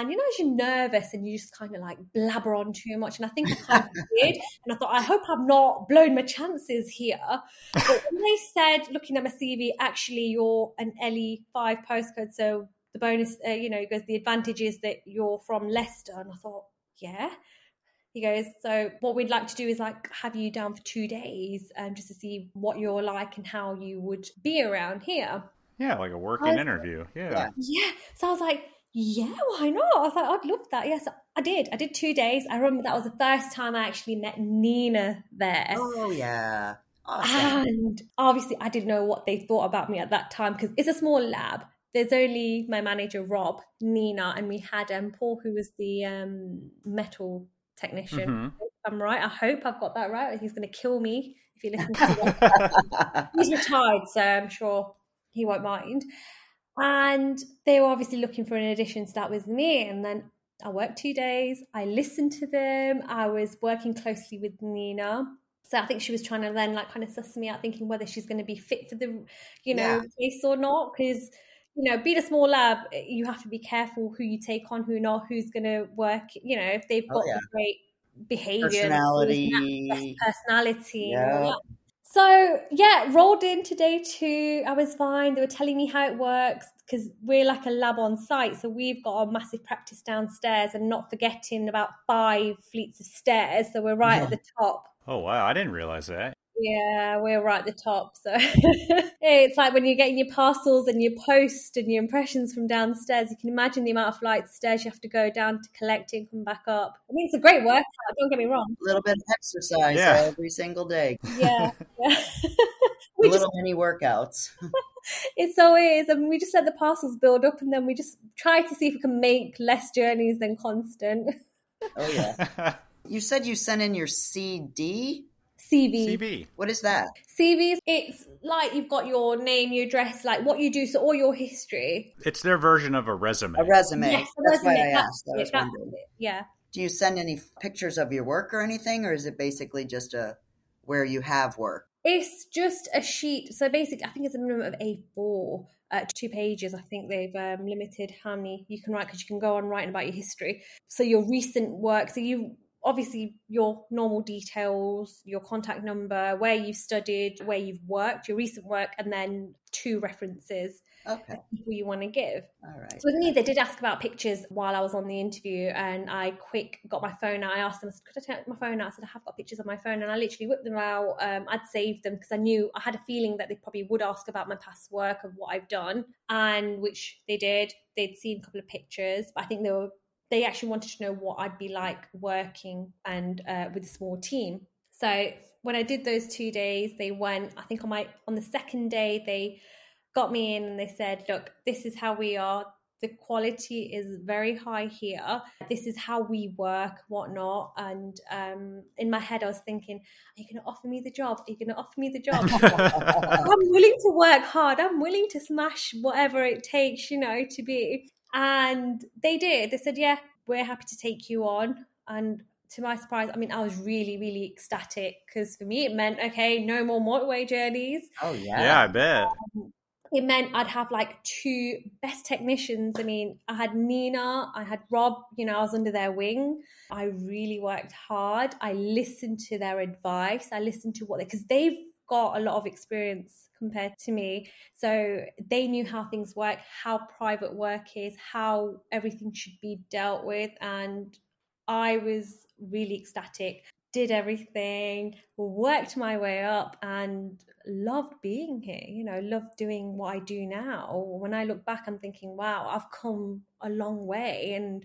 And you know, as you're nervous and you just kind of like blabber on too much. And I think I kind of did. And I thought, I hope I've not blown my chances here. But when they said, looking at my CV, actually, you're an LE5 postcode. So the bonus, uh, you know, goes, the advantage is that you're from Leicester. And I thought, yeah. He goes, so what we'd like to do is like have you down for two days, um, just to see what you're like and how you would be around here. Yeah, like a working interview. Yeah. Yeah. Yeah. So I was like, yeah, why not? I was like, I'd love that. Yes, I did. I did two days. I remember that was the first time I actually met Nina there. Oh yeah. Awesome. And obviously, I didn't know what they thought about me at that time because it's a small lab. There's only my manager, Rob, Nina, and we had um, Paul, who was the um, metal technician. Mhm. I'm right. I hope I've got that right. He's going to kill me if he listens to this. He's retired, so I'm sure he won't mind. And they were obviously looking for an addition, so that was me. And then I worked two days. I listened to them. I was working closely with Nina. So I think she was trying to then like kind of suss me out, thinking whether she's going to be fit for the, you know, Yeah. place or not. Because you know, being a small lab, eh, you have to be careful who you take on, who not, who's going to work. You know, if they've Oh, got yeah. the great behavior, Personality. personality. Yeah. That. So yeah, rolled into day two. I was fine. They were telling me how it works because we're like a lab on site, so we've got a massive practice downstairs, and not forgetting about five fleets of stairs. So we're right at the top. Oh wow, I didn't realize that. Yeah, we're right at the top. So it's like when you're getting your parcels and your post and your impressions from downstairs, you can imagine the amount of flights of stairs you have to go down to collect it and come back up. I mean, it's a great workout, don't get me wrong. A little bit of exercise Yeah. every single day. Yeah. yeah. we just, little mini workouts. it so is. And we just let the parcels build up and then we just try to see if we can make less journeys than constant. Oh yeah. You said you sent in your CD. CV. CB. What is that? CVs, it's like you've got your name, your address, like what you do, so all your history. It's their version of a resume. A resume. Yes, a That's why I resume, asked. I that's was wondering. Yeah. Do you send any pictures of your work or anything, or is it basically just a where you have work? It's just a sheet. So basically, I think it's a minimum of A4, uh, two pages. I think they've um, limited how many you can write because you can go on writing about your history. So your recent work. So you obviously your normal details, your contact number, where you've studied, where you've worked, your recent work, and then two references Okay. people you want to give. All right. So with me, they did ask about pictures while I was on the interview, and I quick got my phone out. I asked them, I said, "Could I take my phone out?" I said, "I have got pictures on my phone," and I literally whipped them out. Um, I'd saved them because I knew I had a feeling that they probably would ask about my past work of what I've done, and which they did. They'd seen a couple of pictures, but I think they were they actually wanted to know what I'd be like working and uh, with a small team. So when I did those two days, they went. I think on my on the second day they got me in and they said, "Look, this is how we are. The quality is very high here. This is how we work, whatnot." And um, in my head, I was thinking, "Are you going to offer me the job? Are you going to offer me the job?" I'm willing to work hard. I'm willing to smash whatever it takes, you know, to be. And they did. They said, "Yeah, we're happy to take you on." And to my surprise, I mean, I was really, really ecstatic because for me, it meant okay, no more motorway journeys Oh yeah. Yeah, I bet. Um, it meant I'd have like two best technicians. I mean, I had Nina, I had Rob, you know, I was under their wing. I really worked hard. I listened to their advice. I listened to what they, because they've got a lot of experience compared to me. So they knew how things work, how private work is, how everything should be dealt with. And I was really ecstatic did everything, worked my way up, and loved being here. You know, loved doing what I do now. When I look back, I'm thinking, wow, I've come a long way and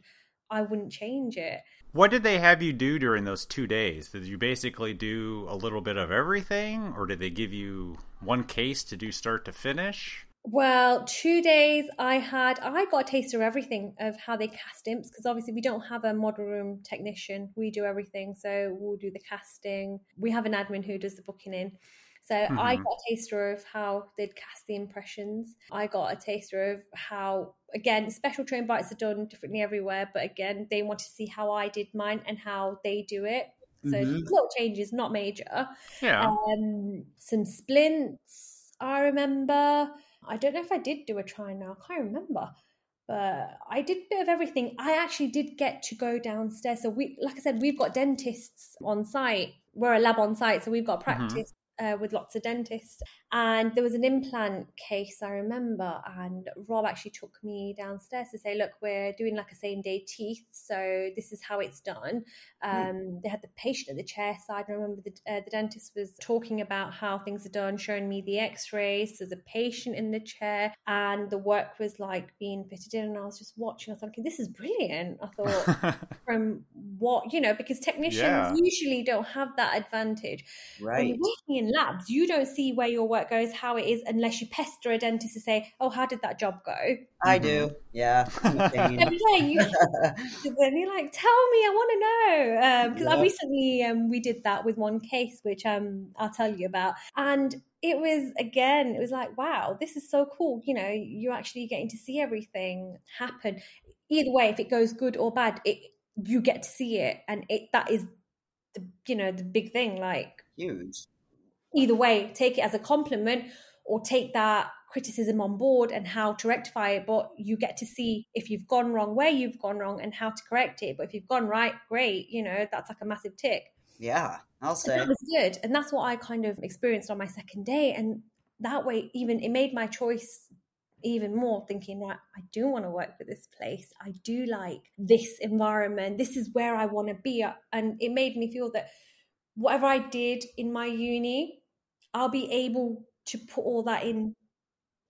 I wouldn't change it. What did they have you do during those two days? Did you basically do a little bit of everything, or did they give you one case to do start to finish? Well, two days I had, I got a taste of everything of how they cast imps because obviously we don't have a model room technician. We do everything. So we'll do the casting. We have an admin who does the booking in. So I Mhm. got a taster of how they'd cast the impressions. I got a taster of how, again, special train bites are done differently everywhere. But again, they wanted to see how I did mine and how they do it. So Mhm. little changes, not major Yeah. um, some splints. I remember. I don't know if I did do a try now. I can't remember. but I did a bit of everything. I actually did get to go downstairs. So we, like I said, we've got dentists on site. We're a lab on site, so we've got Mm-hmm. Uh, with lots of dentists. And there was an implant case, I remember, and Rob actually took me downstairs to say, look, we're doing like a same day teeth, so this is how it's done. Um, They had the patient at the chair side. And I remember the, uh, the dentist was talking about how things are done, showing me the x rays. There's a patient in the chair, and the work was like being fitted in. And I was just watching, I was thinking, this is brilliant. I thought, from what, you know, because technicians Yeah. usually don't have that advantage. When Right. you're working in labs, you don't see where your work goes, how it is, unless you pester a dentist to say, "Oh, how did that job go?" I do. Yeah. I'm a pain. Every day, you then you're like, "Tell me, I want to know." Because I Yeah. recently um, we did that with one case, which um, I'll tell you about, and it was again, it was like, "Wow, this is so cool!" You know, you're actually getting to see everything happen. Either way, if it goes good or bad, it you get to see it, and it that is the you know the big thing, like Huge. Either way, take it as a compliment or take that criticism on board and how to rectify it. But you get to see if you've gone wrong, where you've gone wrong, and how to correct it. But if you've gone right, great, you know, that's like a massive tick. Yeah. I'll And say. that was good. And that's what I kind of experienced on my second day. And that way, even it made my choice even more thinking, right, I do want to work for this place. I do like this environment. This is where I want to be. And it made me feel that whatever I did in my uni, I'll be able to put all that in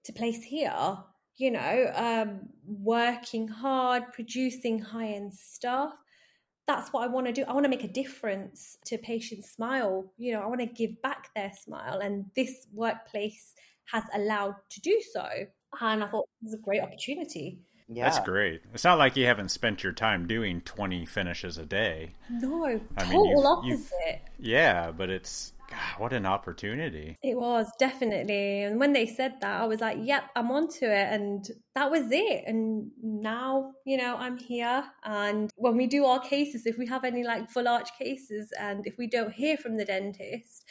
to place here. You know, um, working hard, producing high end stuff. That's what I want to do. I want to make a difference to patients' smile. You know, I want to give back their smile, and this workplace has allowed to do so. And I thought it was a great opportunity. Yeah. That's great. It's not like you haven't spent your time doing 20 finishes a day. No, I mean, total you've- you've- opposite. Yeah, but it's, God, what an opportunity. It was definitely. And when they said that, I was like, yep, I'm onto it. And that was it. And now, you know, I'm here. And when we do our cases, if we have any like full arch cases and if we don't hear from the dentist,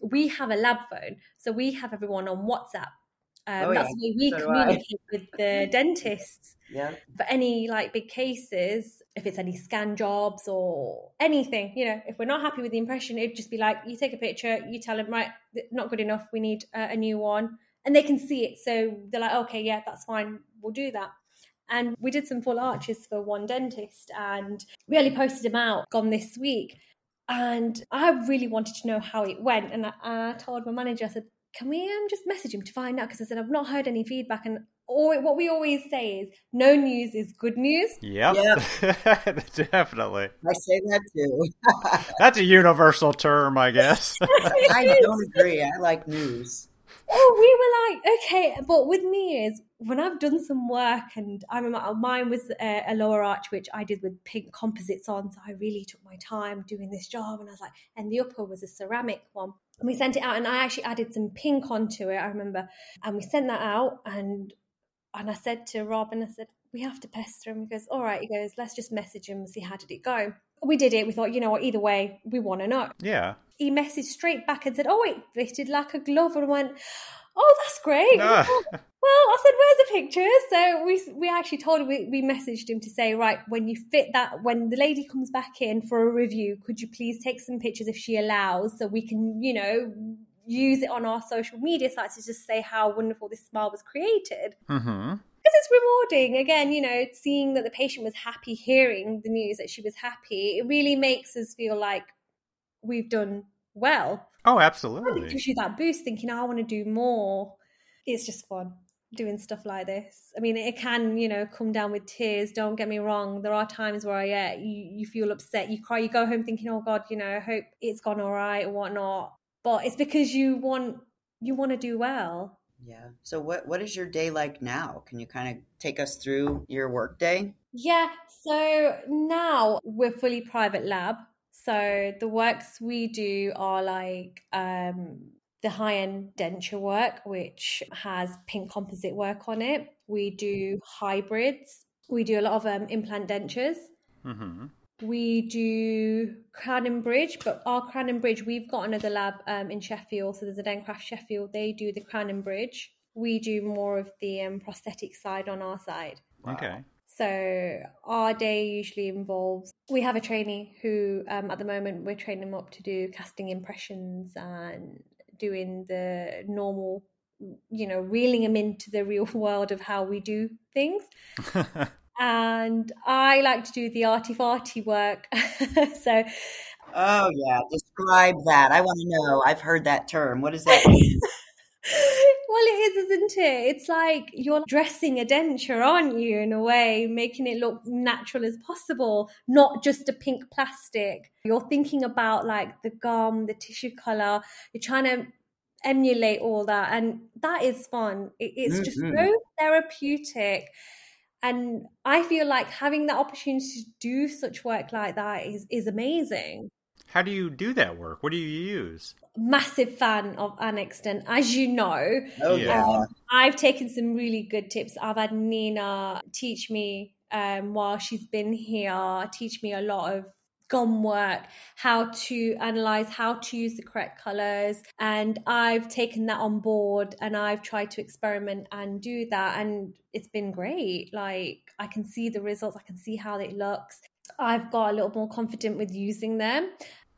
we have a lab phone. So we have everyone on WhatsApp. Um, Oh, that's yeah. the way we So communicate with the dentists Yeah. for any like big cases, if it's any scan jobs or anything, you know, if we're not happy with the impression, it'd just be like, you take a picture, you tell them, right, not good enough, we need uh, a new one. And they can see it. So they're like, okay, yeah, that's fine, we'll do that. And we did some full arches for one dentist and we only posted them out, gone this week. And I really wanted to know how it went. And I, I told my manager, I said, can we um, just message him to find out? Because I said, I've not heard any feedback. And or what we always say is, no news is good news. Yep. Definitely. I say that too. That's a universal term, I guess. I don't agree. I like news. Oh, we were like, okay, but with me is when I've done some work, and I remember uh, mine was a, a lower arch, which I did with pink composites on. So I really took my time doing this job, and I was like, and the upper was a ceramic one. And we sent it out, and I actually added some pink onto it. I remember, and we sent that out, and and I said to Rob, and I said, we have to pester him. He goes, all right. He goes, let's just message him and see how did it go. We did it. We thought, you know what? Either way, we want to know yeah. he messaged straight back and said, "Oh, it fitted like a glove," and went, "Oh, that's great." Ah. well, I said, "Where's the picture?" So we we actually told him we, we messaged him to say, "Right, when you fit that, when the lady comes back in for a review, could you please take some pictures if she allows, so we can, you know." Use it on our social media sites to just say how wonderful this smile was created. Mm-hmm. because it's rewarding. Again you know seeing that the patient was happy hearing the news that she was happy it really makes us feel like we've done well. Oh, absolutely it gives you that boost thinking "Oh, i want to do more. It's just fun doing stuff like this. I mean it can you know come down with tears. Don't get me wrong. There are times where yeah you, you feel upset. You cry you go home thinking oh god you know i hope it's gone all right or whatnot but it's because you want you want to do well Yeah. So what what is your day like now? Can you kind of take us through your work day? Yeah, so now we're fully private lab. So the works we do are like um, the high end denture work, which has pink composite work on it. We do hybrids. We do a lot of um, implant dentures. Mm-hmm. We do crown and bridge, but our crown and bridge, we've got another lab um, in Sheffield. So there's a Dentcraft Sheffield. They do the crown and bridge. we do more of the um, prosthetic side on our side. Okay. So our day usually involves we have a trainee who um, at the moment we're training them up to do casting impressions and doing the normal you know reeling them into the real world of how we do things and i like to do the arty farty work so oh yeah describe that i want to know i've heard that term what does that mean well, it is, isn't it? It's like you're dressing a denture, aren't you, in a way, making it look natural as possible, not just a pink plastic. You're thinking about like the gum, the tissue color. You're trying to emulate all that, and that is fun. it's just mm-hmm. so therapeutic. And I feel like having the opportunity to do such work like that is, is amazing. How do you do that work? What do you use? Massive fan of Anaxdent, as you know. Oh yeah. Um, I've taken some really good tips. I've had Nina teach me um, while she's been here, teach me a lot of gum work, how to analyze, how to use the correct colors. And I've taken that on board and I've tried to experiment and do that. And it's been great. Like I can see the results, I can see how it looks. I've got a little more confident with using them.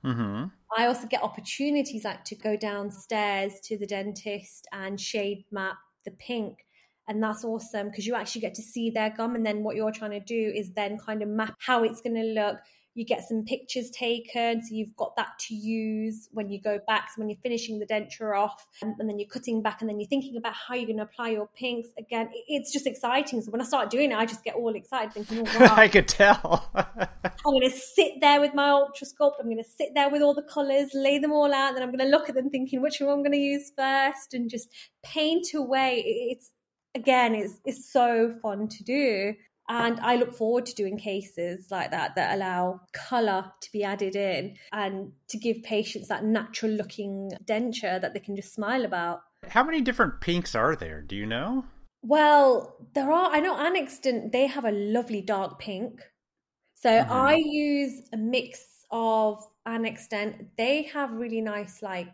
Mm-hmm. I also get opportunities like to go downstairs to the dentist and shade map the pink. And that's awesome because you actually get to see their gum. And then what you're trying to do is then kind of map how it's going to look you get some pictures taken so you've got that to use when you go back so when you're finishing the denture off and, and then you're cutting back and then you're thinking about how you're going to apply your pinks. Again it's just exciting so when i start doing it i just get all excited thinking oh, wow. i could tell. I'm going to sit there with my ultrasculpt i'm going to sit there with all the colors lay them all out and then i'm going to look at them thinking which one i'm going to use first? and just paint away. It's again it's, it's so fun to do and I look forward to doing cases like that that allow colour to be added in and to give patients that natural looking denture that they can just smile about. How many different pinks are there? Do you know? Well, there are. I know Anaxdent, they have a lovely dark pink. So mm-hmm. I use a mix of Anaxdent. They have really nice, like,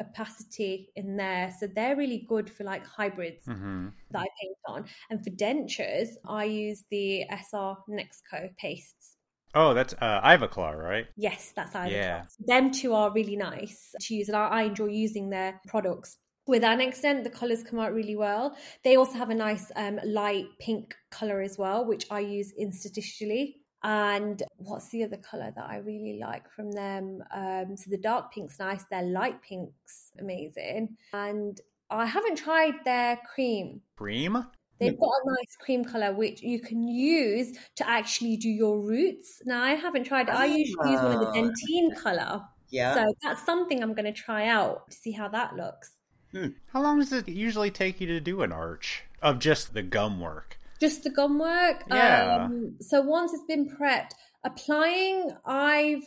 opacity in there. So they're really good for like hybrids mm-hmm. that I paint on. And for dentures, I use the SR Nexco pastes. Oh, that's uh, Ivoclar, right? Yes, that's Ivoclar. Yeah. Them two are really nice to use, and I, I enjoy using their products. With Anaxdent, the colours come out really well. They also have a nice um, light pink colour as well, which I use institutionally. And what's the other color that I really like from them? Um, so the dark pink's nice, their light pink's amazing. And I haven't tried their cream. Cream? They've got a nice cream color which you can use to actually do your roots. Now I haven't tried it. I usually use one of the ah. dentine color. Yeah. So that's something I'm going to try out to see how that looks. Hmm. How long does it usually take you to do an arch of just the gum work? Just the gum work. Yeah. Um, so once it's been prepped, applying, I've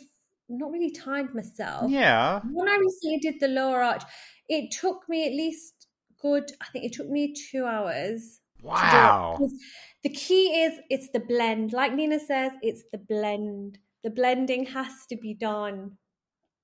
not really timed myself. Yeah. When I recently did the lower arch, it took me at least good. I think it took me two hours. Wow. The key is it's the blend. Like Nina says, it's the blend. The blending has to be done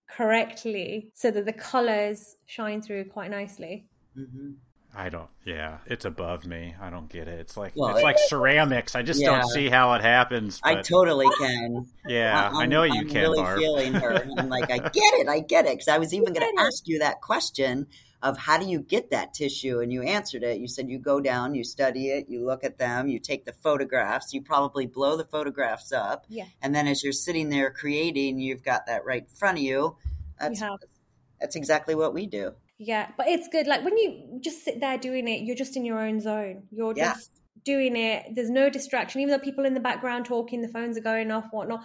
correctly so that the colors shine through quite nicely. Mm-hmm. I don't. Yeah, it's above me. I don't get it. It's like well, it's like ceramics. I just yeah. don't see how it happens. But... I totally can. Yeah, i i know you I'm can. Really Barb. feeling her. I'm like, I get it. I get it. Because I was even going to ask you that question of how do you get that tissue, and you answered it. You said you go down, you study it, you look at them, you take the photographs. You probably blow the photographs up. Yeah. And then as you're sitting there creating, you've got that right in front of you. That's that's exactly what we do. Yeah, but it's good. Like when you just sit there doing it, you're just in your own zone. You're yeah. just doing it. There's no distraction. Even though people in the background talking, the phones are going off, whatnot.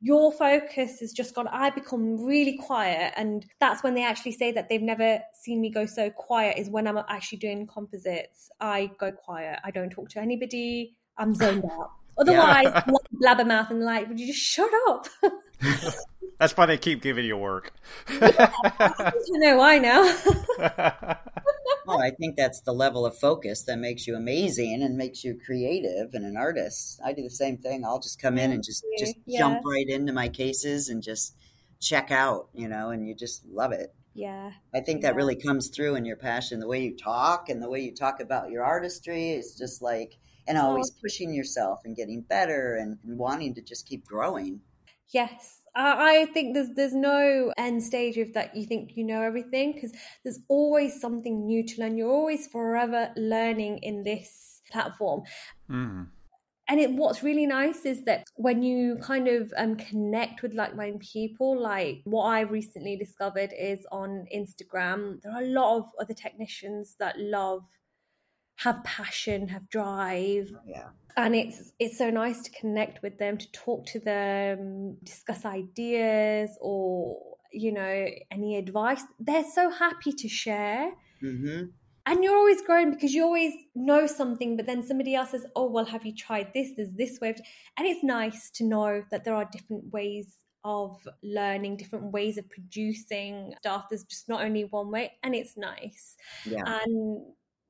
Your focus has just gone. I become really quiet, and that's when they actually say that they've never seen me go so quiet. Is when I'm actually doing composites. I go quiet. I don't talk to anybody. I'm zoned out. Otherwise, yeah. like blabbermouth and like, would you just shut up? That's why they keep giving you work. yeah, I know why now. well, I think that's the level of focus that makes you amazing and makes you creative and an artist. I do the same thing. I'll just come in and just just yeah. jump right into my cases and just check out, you know, and you just love it. Yeah. I think that really comes through in your passion, the way you talk and the way you talk about your artistry. It's just like, and always pushing yourself and getting better and, and wanting to just keep growing. Yes. I think there's there's no end stage of that you think you know everything because there's always something new to learn. You're always forever learning in this platform. Mm. And it, what's really nice is that when you kind of um, connect with like-minded people, like what I recently discovered is on Instagram, there are a lot of other technicians that love, have passion, have drive. Yeah. And it's it's so nice to connect with them, to talk to them, discuss ideas or you know any advice. They're so happy to share. Mm-hmm and you're always growing because you always know something but then somebody else says oh well have you tried this there's this way and it's nice to know that there are different ways of learning different ways of producing stuff there's just not only one way and it's nice yeah. and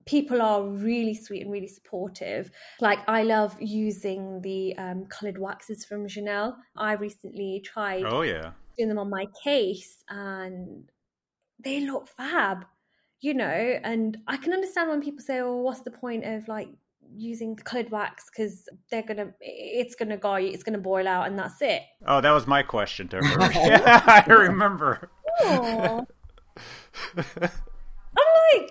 people are really sweet and really supportive. Like i love using the um, colored waxes from chanel. I recently tried oh yeah. doing them on my case and they look fab you know, and I can understand when people say, "Oh, what's the point of like using the colored wax? Because they're gonna it's gonna go it's gonna boil out and that's it. Oh that was my question to her yeah i remember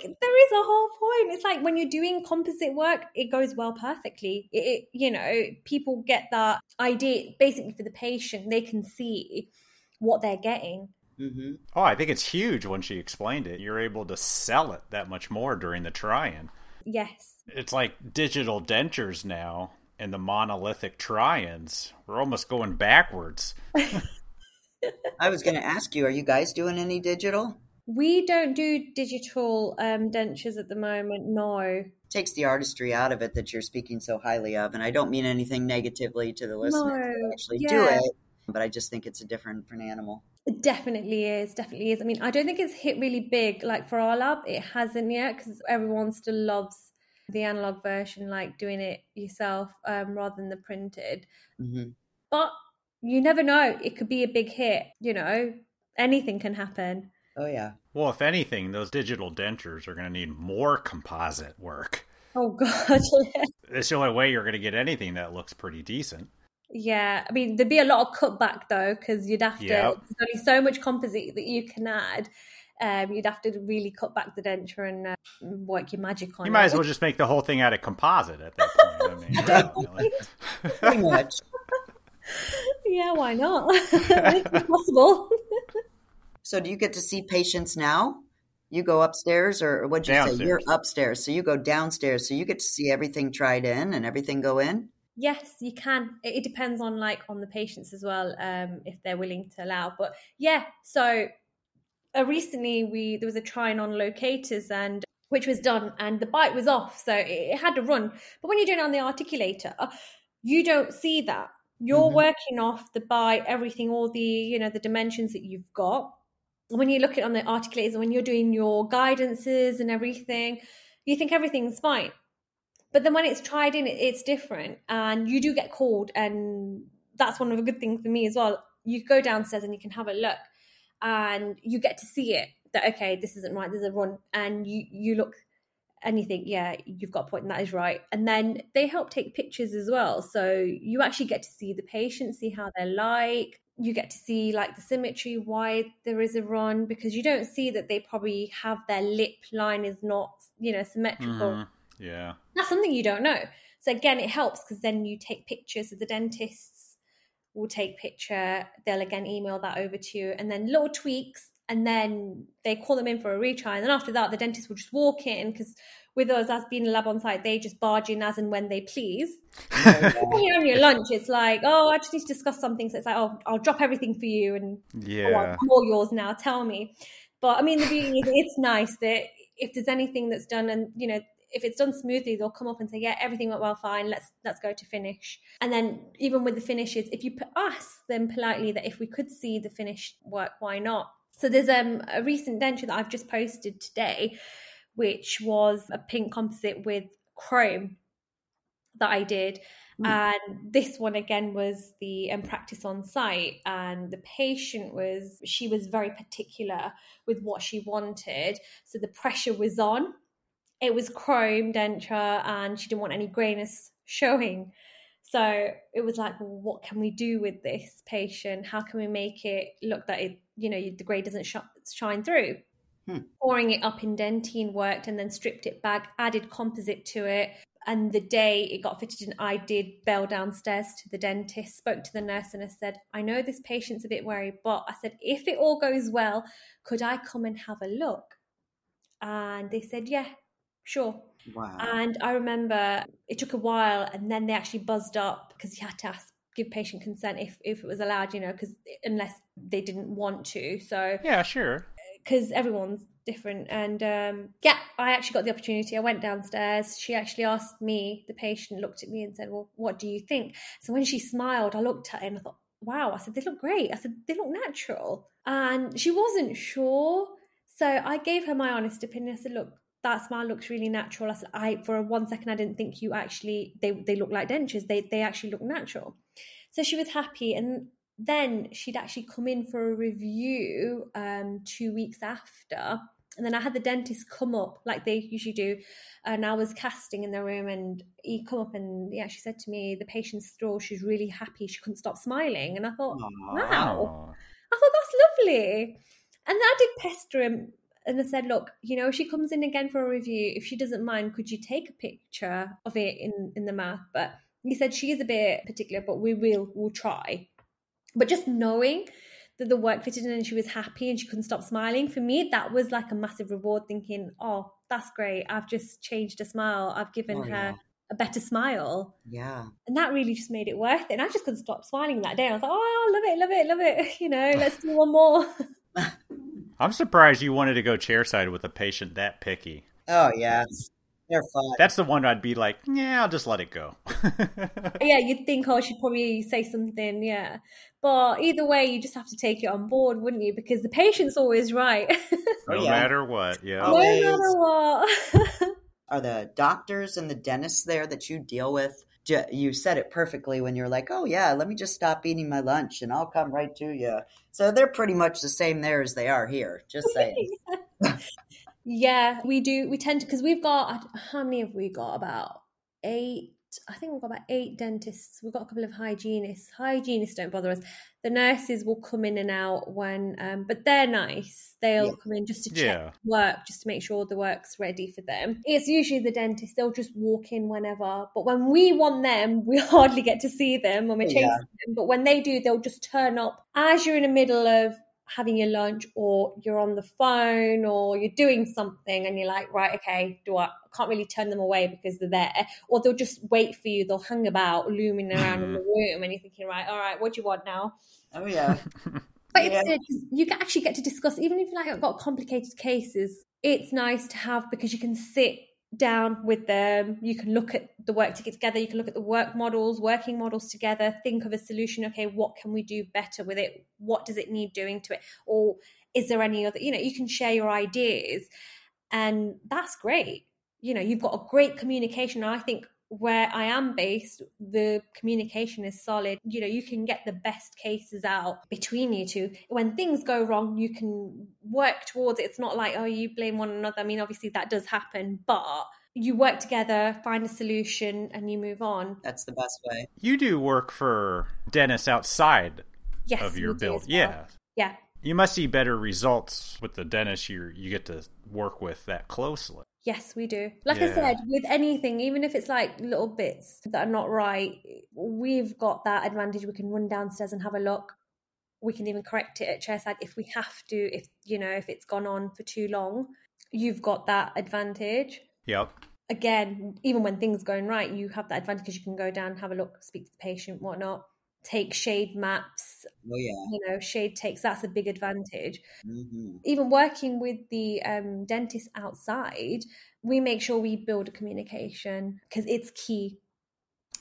like there is a whole point it's like when you're doing composite work it goes well perfectly it, it, you know people get that idea basically for the patient they can see what they're getting Mm-hmm. Oh, I think it's huge when she explained it. You're able to sell it that much more during the try-in. Yes. It's like digital dentures now and the monolithic try-ins. We're almost going backwards. I was going to ask you, are you guys doing any digital? We don't do digital um, dentures at the moment, no. Takes the artistry out of it that you're speaking so highly of. And I don't mean anything negatively to the listeners no. actually yeah. do it, but I just think it's a different, different animal. It definitely is, definitely is. I mean, I don't think it's hit really big like for our lab. It hasn't yet because everyone still loves the analog version, like doing it yourself um, rather than the printed. Mm-hmm. But you never know; it could be a big hit. You know, anything can happen. Oh yeah. Well, if anything, those digital dentures are going to need more composite work. Oh god. it's the only way you're going to get anything that looks pretty decent. Yeah, I mean, there'd be a lot of cutback though, because you'd have to. Yep. There's only so much composite that you can add. Um, you'd have to really cut back the denture and uh, work your magic on. It. You might as well just make the whole thing out of composite at that point. I mean. Pretty much. yeah, why not? it's possible. So, do you get to see patients now? You go upstairs, or what'd you downstairs. say? You're upstairs, so you go downstairs, so you get to see everything tried in and everything go in. Yes, you can. It, it depends on like on the patients as well, um, if they're willing to allow. But yeah, so uh, recently we there was a trying on locators and which was done and the bite was off, so it, it had to run. But when you're doing it on the articulator, you don't see that. You're mm-hmm. working off the bite, everything, all the you know the dimensions that you've got. When you look at on the articulators, when you're doing your guidances and everything, you think everything's fine but then when it's tried in, it's different, and you do get called, and that's one of the good things for me as well. You go downstairs and you can have a look, and you get to see it. That okay, this isn't right. There's a run, and you you look and you think, yeah, you've got a point, and that is right. And then they help take pictures as well. So you actually get to see the patient, see how they're like. You get to see like the symmetry, why there is a run, because you don't see that they probably have their lip line is not, you know, symmetrical. Mm-hmm. Yeah. That's something you don't know. So again, it helps because then you take pictures of the dentists will take picture. They'll again email that over to you, and then little tweaks, and then they call them in for a retry. And then after that, the dentist will just walk in because with us as being a lab on site, they just barge in as and when they please. you're on your lunch, it's like, oh, I just need to discuss something. So it's like, oh, I'll drop everything for you, and yeah, oh, all yours now. Tell me. But I mean, the beauty is, it's nice that if there's anything that's done, and you know, if it's done smoothly, they'll come up and say, "Yeah, everything went well, fine. Let's let's go to finish." And then even with the finishes, if you ask them politely that if we could see the finished work, why not? So there's um, a recent denture that I've just posted today, which was a pink composite with chrome. that I did. Mm. And this one again was the um, practice on site, and the patient was she was very particular with what she wanted, so the pressure was on. It was chrome denture, and she didn't want any grayness showing. So it was like, well, what can we do with this patient? How can we make it look that it, you know, the grey doesn't sh- shine through? Hmm. Pouring it up in dentine worked, and then stripped it back, added composite to it, and the day it got fitted in, I did bell downstairs to the dentist, spoke to the nurse, and I said, I know this patient's a bit worried, but I said, if it all goes well, could I come and have a look? And they said, yeah, sure. Wow. And I remember it took a while, and then they actually buzzed up because you had to ask, give patient consent if, if it was allowed, you know, because unless they didn't want to. So, yeah, sure. Because everyone's different. And um, yeah, I actually got the opportunity. I went downstairs. She actually asked me, the patient looked at me and said, Well, what do you think? So when she smiled, I looked at her and I thought, Wow, I said, They look great. I said, They look natural. And she wasn't sure. So I gave her my honest opinion. I said, Look, that smile looks really natural. I said, I for one second I didn't think you actually they they look like dentures. They they actually look natural. So she was happy and then she'd actually come in for a review um, two weeks after and then I had the dentist come up like they usually do, and I was casting in the room, and he come up and yeah, she said to me, the patient's throat, she's really happy, she couldn't stop smiling, and I thought, Aww. wow, I thought that's lovely, and then I did pester him. And I said, look, you know, if she comes in again for a review, if she doesn't mind, could you take a picture of it in, in the mouth? But he said she is a bit particular, but we will, we'll try. But just knowing that the work fitted in and she was happy and she couldn't stop smiling. For me, that was like a massive reward thinking, oh, that's great. I've just changed a smile. I've given oh, her yeah. a better smile. Yeah. And that really just made it worth it. And I just couldn't stop smiling that day. I was like, oh, love it, love it, love it. You know, let's do one more. I'm surprised you wanted to go chairside with a patient that picky. Oh, yeah. They're fun. That's the one I'd be like, yeah, I'll just let it go. yeah, you'd think oh, I should probably say something, yeah. But either way, you just have to take it on board, wouldn't you? Because the patient's always right. no yeah. matter what, yeah. No matter what. Are the doctors and the dentists there that you deal with? You said it perfectly when you're like, "Oh yeah, let me just stop eating my lunch and I'll come right to you." So they're pretty much the same there as they are here. Just saying. yeah, we do. We tend to because we've got how many have we got? About eight I think we've got about eight dentists. We've got a couple of hygienists. Hygienists don't bother us. The nurses will come in and out when, um, but they're nice. They'll yeah. come in just to check yeah. work, just to make sure the work's ready for them. It's usually the dentist. They'll just walk in whenever. But when we want them, we hardly get to see them when we're chasing yeah. them. But when they do, they'll just turn up as you're in the middle of having your lunch or you're on the phone or you're doing something and you're like, right, okay, do I, I can't really turn them away because they're there. Or they'll just wait for you, they'll hang about, looming around in the mm. room, and you're thinking, right, all right, what do you want now? Oh, yeah. but yeah. you can actually get to discuss, even if you like got complicated cases, it's nice to have because you can sit down with them. You can look at the work to get together. You can look at the work models, working models together, think of a solution. Okay, what can we do better with it? What does it need doing to it? Or is there any other, you know, you can share your ideas. And that's great. You know, you've got a great communication. I think where I am based, the communication is solid. You know, you can get the best cases out between you two. When things go wrong, you can work towards it. It's not like, oh, you blame one another. I mean, obviously that does happen, but you work together, find a solution, and you move on. That's the best way. You do work for dentists outside yes, of your build. Well. Yeah. Yeah. You must see better results with the dentist you you get to work with that closely. Yes, we do. Like yeah. I said, with anything, even if it's like little bits that are not right, we've got that advantage. We can run downstairs and have a look. We can even correct it at chairside if we have to, if you know, if it's gone on for too long. You've got that advantage. Yep. Again, even when things going right, you have that advantage because you can go down, have a look, speak to the patient, whatnot take shade maps. Oh yeah. You know, shade takes that's a big advantage. Mm-hmm. Even working with the um, dentist outside, we make sure we build a communication because it's key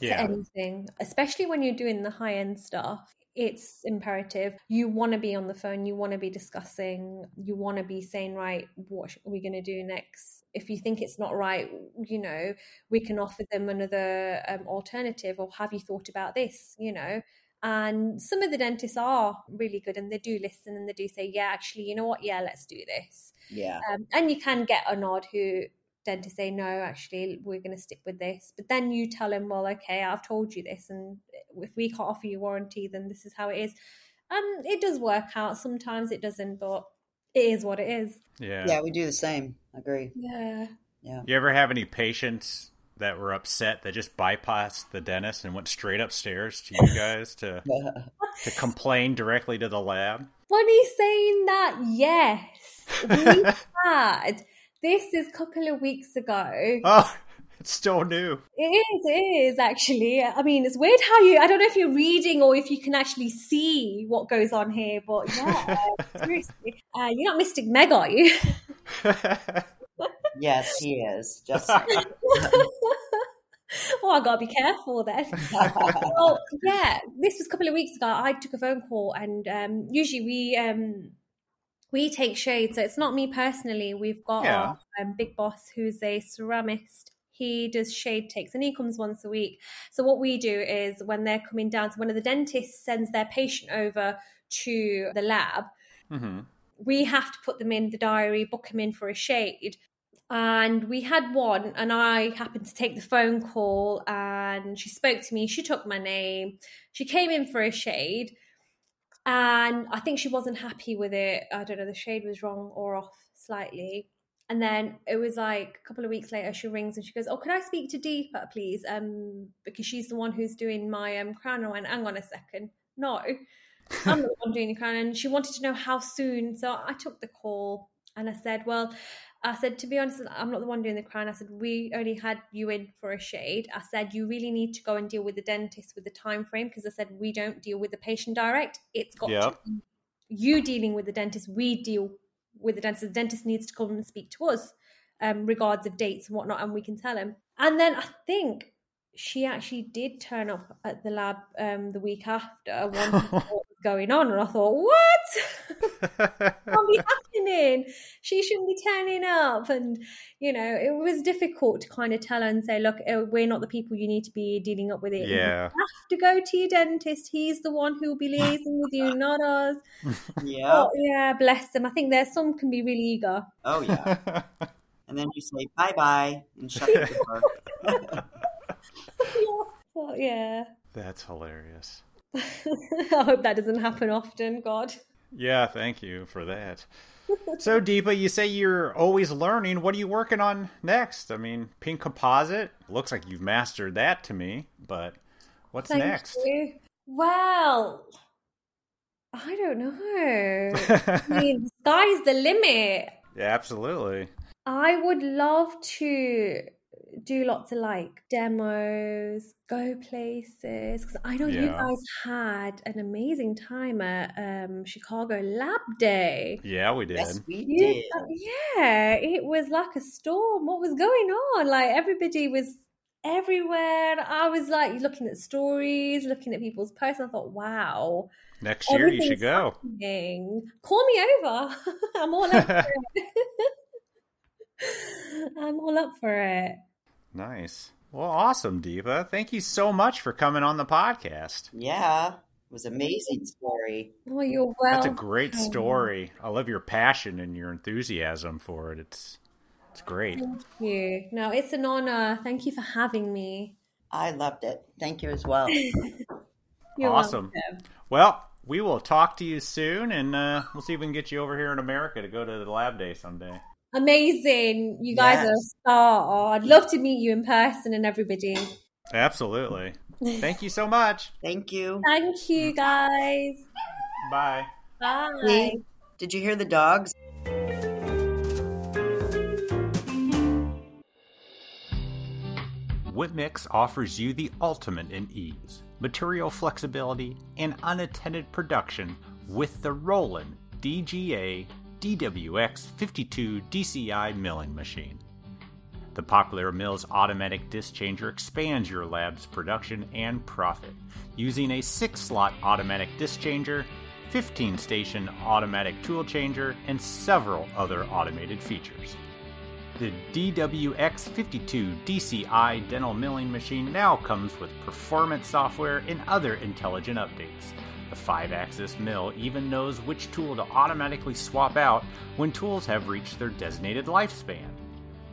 yeah. to anything, especially when you're doing the high end stuff. it's imperative. You want to be on the phone, you want to be discussing, you want to be saying, right, what are we going to do next? If you think it's not right, you know, we can offer them another um, alternative, or have you thought about this, you know? And some of the dentists are really good and they do listen and they do say, yeah, actually, you know what? Yeah, let's do this. Yeah. Um, and you can get a nod who dentist say no actually we're going to stick with this but then you tell him well okay i've told you this and if we can't offer you warranty then this is how it is and it does work out sometimes it doesn't but it is what it is Yeah. Yeah, we do the same. Agree. yeah Yeah. You ever have any patients that were upset that just bypassed the dentist and went straight upstairs to you guys to to complain directly to the lab? funny saying that yes we had this is a couple of weeks ago Oh, it's still new. It is, it is actually. I mean, it's weird how you, I don't know if you're reading or if you can actually see what goes on here, but yeah, seriously. Uh, you're not Mystic Meg, are you? Yes, he is. Just oh, I gotta be careful then. well, yeah, this was a couple of weeks ago. I took a phone call, and um, usually we um, we take shade. So it's not me personally. We've got Yeah. our um, big boss who's a ceramist. He does shade takes, and he comes once a week. So what we do is when they're coming down, so one of the dentists sends their patient over to the lab hmm we have to put them in the diary, book them in for a shade. And we had one, and I happened to take the phone call, and she spoke to me. She took my name. She came in for a shade, and I think she wasn't happy with it. I don't know, the shade was wrong or off slightly. And then it was like a couple of weeks later, she rings and she goes, "Oh, could I speak to Deepa, please? Um, because she's the one who's doing my um crown." And I went, "Hang on a second, no." I'm not the one doing the crown. And she wanted to know how soon. So I took the call and I said, Well, I said, to be honest, I'm not the one doing the crown. I said, We only had you in for a shade. I said, You really need to go and deal with the dentist with the time frame because I said, We don't deal with the patient direct. It's got to you dealing with the dentist. We deal with the dentist. The dentist needs to come and speak to us um, regards of dates and whatnot, and we can tell him. And then I think she actually did turn up at the lab um, the week after, wanting to know what was going on, and I thought, what? Can't be happening. She shouldn't be turning up, and you know, it was difficult to kind of tell her and say, look, uh, we're not the people you need to be dealing up with it. You yeah. have to go to your dentist. He's the one who will be liaising with you, not us. yeah. Oh, yeah, bless them. I think there's some can be really eager. Oh yeah. And then you say bye bye and shut the door. Well, yeah. That's hilarious. I hope that doesn't happen often. God. Yeah, thank you for that. So, Deepa, you say you're always learning. What are you working on next? I mean, pink composite looks like you've mastered that to me, but what's Thank next? you. Well, I don't know. I mean, the sky's the limit. Yeah, absolutely. I would love to do lots of like demos, go places. Because I know you guys had an amazing time at um, Chicago Lab Day. Yeah, we did. yes, we did. yeah, it was like a storm. What was going on? Like everybody was everywhere. I was like looking at stories, looking at people's posts. And I thought, wow, Next year, you should go. happening. Call me over. I'm all up for it. I'm all up for it. Nice. Well, awesome, Deepa. Thank you so much for coming on the podcast. Yeah. It was an amazing story. Oh, you're welcome. That's a great story. I love your passion and your enthusiasm for it. It's it's great. Thank you. No, it's an honor. Thank you for having me. I loved it. Thank you as well. You're Awesome. welcome. Well, we will talk to you soon, and uh, we'll see if we can get you over here in America to go to the lab day someday. Amazing. You guys are a star. Oh, I'd love to meet you in person and everybody. Absolutely. Thank you so much. Thank you. Thank you, mm. guys. Bye. Bye. Hey, did you hear the dogs? Whipmix offers you the ultimate in ease, material flexibility, and unattended production with the Roland DGA DWX 52 DCI milling machine. The popular Mills automatic disc changer expands your lab's production and profit using a 6 slot automatic disc changer, 15 station automatic tool changer, and several other automated features. The DWX52 DCI dental milling machine now comes with performance software and other intelligent updates. The 5 axis mill even knows which tool to automatically swap out when tools have reached their designated lifespan.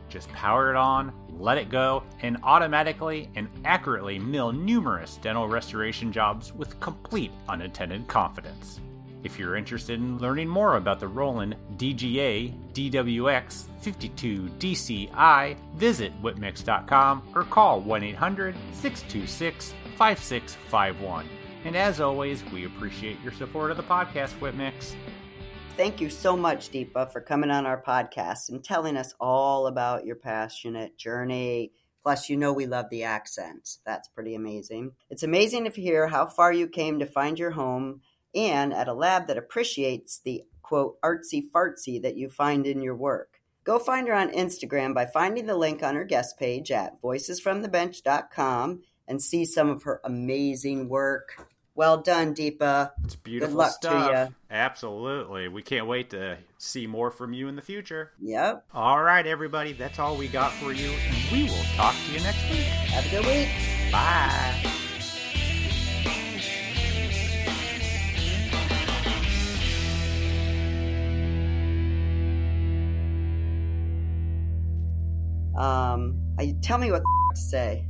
Just power it on, let it go, and automatically and accurately mill numerous dental restoration jobs with complete unattended confidence. If you're interested in learning more about the Roland DGA DWX 52DCI, visit Whipmix.com or call 1 800 626 5651. And as always, we appreciate your support of the podcast, Whipmix. Thank you so much, Deepa, for coming on our podcast and telling us all about your passionate journey. Plus, you know we love the accents. That's pretty amazing. It's amazing to hear how far you came to find your home and at a lab that appreciates the quote artsy fartsy that you find in your work. Go find her on Instagram by finding the link on her guest page at voicesfromthebench.com and see some of her amazing work. Well done, Deepa. It's beautiful Good luck stuff. Absolutely. We can't wait to see more from you in the future. Yep. All right, everybody, that's all we got for you, and we will talk to you next week. Have a good week. Bye. Um, I, tell me what to say.